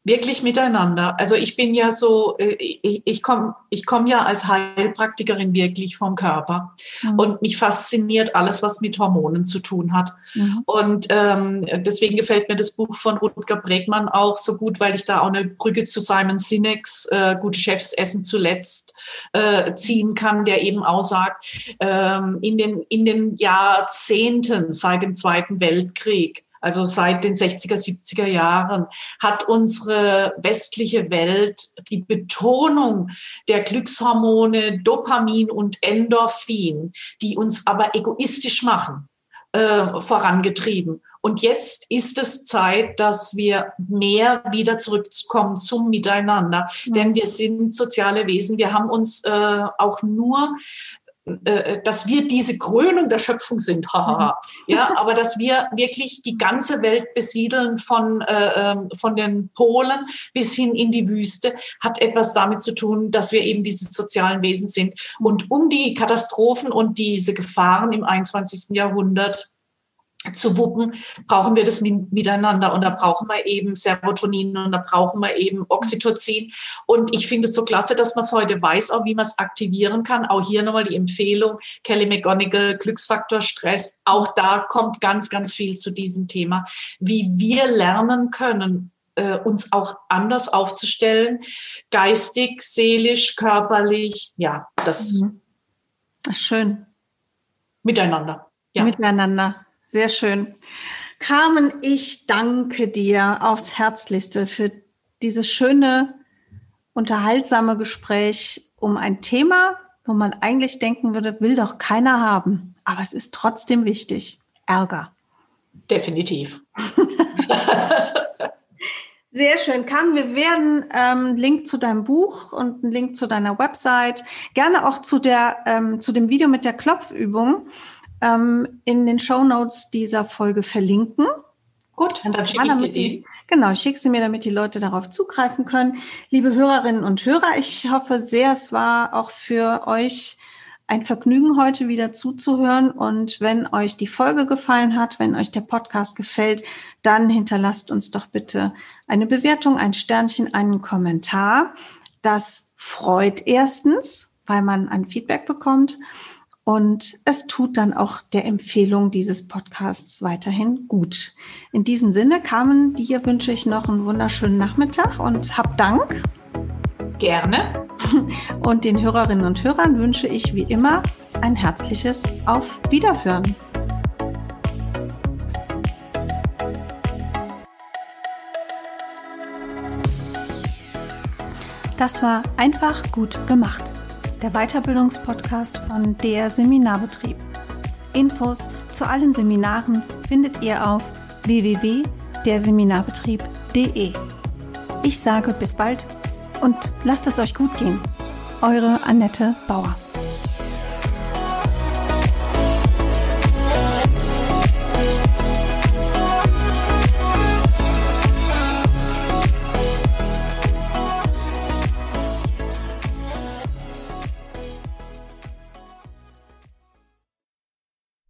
wirklich miteinander. Also ich bin ja so, äh, ich, ich komme ich komm ja als Heilpraktikerin wirklich vom Körper mhm. und mich fasziniert alles, was mit Hormonen zu tun hat. Mhm. Und ähm, deswegen gefällt mir das Buch von Rutger Bregmann auch so gut, weil ich da auch eine Brücke zu Simon Sinek's äh, Gute Chefs essen zuletzt äh, ziehen kann, der eben auch sagt, ähm, in, den, in den Jahrzehnten seit dem Zweiten Weltkrieg also seit den 60er, 70er Jahren, hat unsere westliche Welt die Betonung der Glückshormone Dopamin und Endorphin, die uns aber egoistisch machen, äh, vorangetrieben. Und jetzt ist es Zeit, dass wir mehr wieder zurückkommen zum Miteinander. Mhm. Denn wir sind soziale Wesen. Wir haben uns äh, auch nur dass wir diese Krönung der Schöpfung sind, haha. Mhm. ja, aber dass wir wirklich die ganze Welt besiedeln von, äh, ähm, von den Polen bis hin in die Wüste, hat etwas damit zu tun, dass wir eben diese sozialen Wesen sind. Und um die Katastrophen und diese Gefahren im 21. Jahrhundert zu wuppen, brauchen wir das miteinander und da brauchen wir eben Serotonin und da brauchen wir eben Oxytocin und ich finde es so klasse, dass man es heute weiß, auch wie man es aktivieren kann. Auch hier nochmal die Empfehlung, Kelly McGonigal, Glücksfaktor Stress, auch da kommt ganz, ganz viel zu diesem Thema, wie wir lernen können, äh, uns auch anders aufzustellen, geistig, seelisch, körperlich, ja, das mhm. schön. Miteinander. Ja. Miteinander. Sehr schön. Carmen, ich danke dir aufs Herzlichste für dieses schöne, unterhaltsame Gespräch um ein Thema, wo man eigentlich denken würde, will doch keiner haben. Aber es ist trotzdem wichtig. Ärger. Definitiv. [LAUGHS] Sehr schön. Carmen, wir werden ähm, Link zu deinem Buch und einen Link zu deiner Website, gerne auch zu der ähm, zu dem Video mit der Klopfübung ähm, in den Show Notes dieser Folge verlinken. Gut, dann schicke ich dir die. Genau, schick sie mir, damit die Leute darauf zugreifen können. Liebe Hörerinnen und Hörer, ich hoffe sehr, es war auch für euch ein Vergnügen, heute wieder zuzuhören. Und wenn euch die Folge gefallen hat, wenn euch der Podcast gefällt, dann hinterlasst uns doch bitte eine Bewertung, ein Sternchen, einen Kommentar. Das freut erstens, weil man ein Feedback bekommt. Und es tut dann auch der Empfehlung dieses Podcasts weiterhin gut. In diesem Sinne, Carmen, dir wünsche ich noch einen wunderschönen Nachmittag und hab Dank. Gerne. [LAUGHS] Und den Hörerinnen und Hörern wünsche ich wie immer ein herzliches Auf Wiederhören. Das war einfach gut gemacht der Weiterbildungspodcast von der Seminarbetrieb. Infos zu allen Seminaren findet ihr auf www.derseminarbetrieb.de. Ich sage bis bald und lasst es euch gut gehen. Eure Annette Bauer.